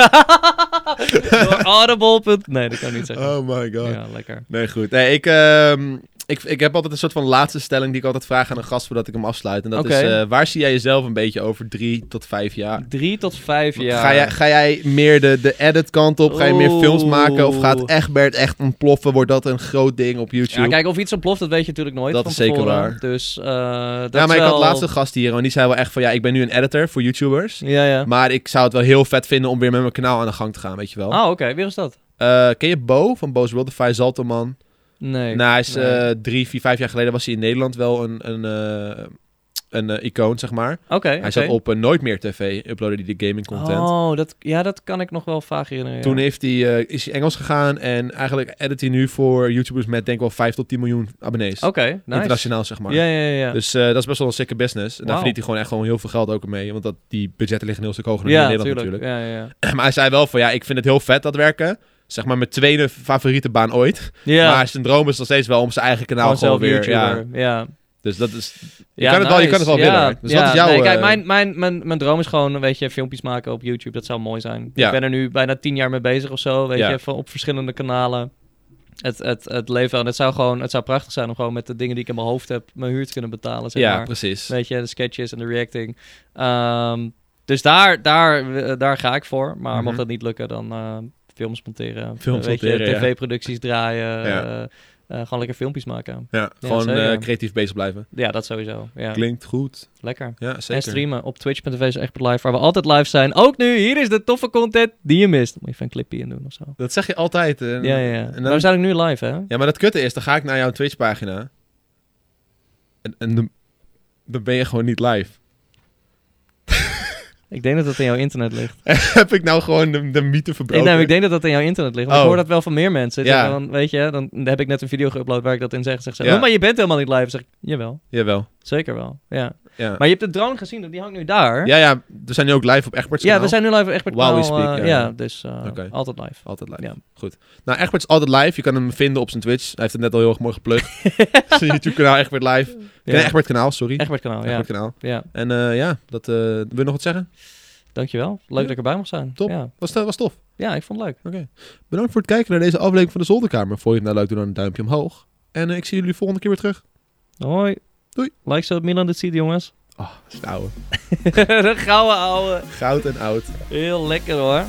Audible. Nee, dat kan niet zeggen. oh my god. ja, lekker. Nee, goed. Nee, ik, ehm, ik, ik heb altijd een soort van laatste stelling die ik altijd vraag aan een gast voordat ik hem afsluit. En dat is, eh, waar zie jij jezelf een beetje over drie tot vijf jaar? Drie tot vijf jaar. Ga, jij, ga jij meer de, de edit kant op? Ga je meer films maken? Of gaat Egbert echt ontploffen? Wordt dat een groot ding op YouTube? Ja, kijk, of iets ontploft, dat weet je natuurlijk nooit Dat van is zeker tevoren. waar. Dus, dat ja, maar ik had laatste gast hier en die zei wel echt van ja, ik ben nu een editor voor YouTubers. Ja, ja. Maar ik zou het wel heel vet vinden om weer met mijn kanaal aan de gang te gaan, weet je wel. Oh, oké. Wie is dat? Eh, ken je Bo van Bo's Wildify Zalterman? Nee. nou, hij is nee. eh, drie, vier, vijf jaar geleden was hij in Nederland wel een, een, eh, een eh, icoon, zeg maar. Oké, Hij oké. zat op Nooit Meer TV, uploadde hij de gaming content. Oh, dat, ja, dat kan ik nog wel vaag herinneren. ja. Toen heeft hij, is hij Engels gegaan en eigenlijk edit hij nu voor YouTubers met denk ik wel 5 tot 10 miljoen abonnees. Oké, nice. Internationaal, zeg maar. Ja, ja, ja. ja. Dus dat is best wel een sikke business. En daar verdient hij gewoon echt gewoon heel veel geld ook mee. Want dat, die budgetten liggen een heel stuk hoger dan ja, in Nederland tuurlijk. natuurlijk. Ja, ja, Maar hij zei wel van ja, ik vind het heel vet dat werken. Zeg maar mijn tweede favoriete baan ooit. ja. Maar zijn droom is nog steeds wel om zijn eigen kanaal Gewoon weer... Ja. Ja. dus dat is... Je Ja, kan het wel, je kan het wel ja, willen. Dus wat is jouw... Nee, kijk, eh, mijn, mijn, mijn, mijn droom is gewoon, weet je, filmpjes maken op YouTube. Dat zou mooi zijn. Ja. Ik ben er nu bijna tien jaar mee bezig of zo, weet je, van, op verschillende kanalen. Het, het, het leven, en het zou gewoon, het zou prachtig zijn om gewoon met de dingen die ik in mijn hoofd heb, mijn huur te kunnen betalen, zeg ja, maar. precies. Weet je, de sketches en de reacting. Ehm, dus daar, daar, eh, daar ga ik voor. Maar Mhm. mocht dat niet lukken, dan eh, films monteren. Films weet monteren, je, ja. tv-producties draaien. Ja. eh, eh, gewoon lekker filmpjes maken. Ja, gewoon eh, creatief bezig blijven. Ja, dat sowieso. Ja, Klinkt goed. lekker. Ja, En zeker. streamen op twitch.tv is echt live, waar we altijd live zijn. Ook nu, hier is de toffe content die je mist. Moet je even een clipje in doen of zo. Dat zeg je altijd. Ja, ja. En Maar dan, we zijn ook nu live, hè? Ja, maar dat kutte is, dan ga ik naar jouw Twitch-pagina. En, en dan, dan ben je gewoon niet live. Ik denk dat dat in jouw internet ligt. Heb ik nou gewoon de, de mythe Ik, verbroken? nee, maar ik denk dat dat in jouw internet ligt. Want Oh. ik hoor dat wel van meer mensen. Ja. Dan, weet je, dan heb ik net een video geüpload waar ik dat in zeg. Zeg ze, Ja. "Oh, maar je bent helemaal niet live. Zeg ik, jawel, Jawel. zeker wel. Ja. Ja. Maar je hebt de drone gezien, die hangt nu daar. ja, ja, we zijn nu ook live op Egbert's Ja, kanaal. we zijn nu live op Egbert While we kanaal, speak, eh, ja. ja, dus eh, altijd live. Altijd live. Ja. Goed. Nou, Egbert's altijd live. Je kan hem vinden op zijn Twitch. Hij heeft het net al heel erg mooi geplukt. zijn YouTube-kanaal Egbert live. Ja. Nee, Egbert kanaal, sorry. Egbert kanaal, ja. Egbert kanaal. ja. En eh, ja, dat, wil je nog wat zeggen? Dankjewel. Leuk Ja. dat ik erbij mocht zijn. Top. Ja. Was, was tof. ja, ik vond het leuk. Oké. Bedankt voor het kijken naar deze aflevering van de Zolderkamer. Vond je het nou leuk, doe dan een duimpje omhoog. En ik zie jullie volgende keer weer terug. Hoi. Doei. Like zo Milan dit ziet, jongens. Ah, dat is een ouwe. de gouden ouwe. Goud en oud. Heel lekker hoor.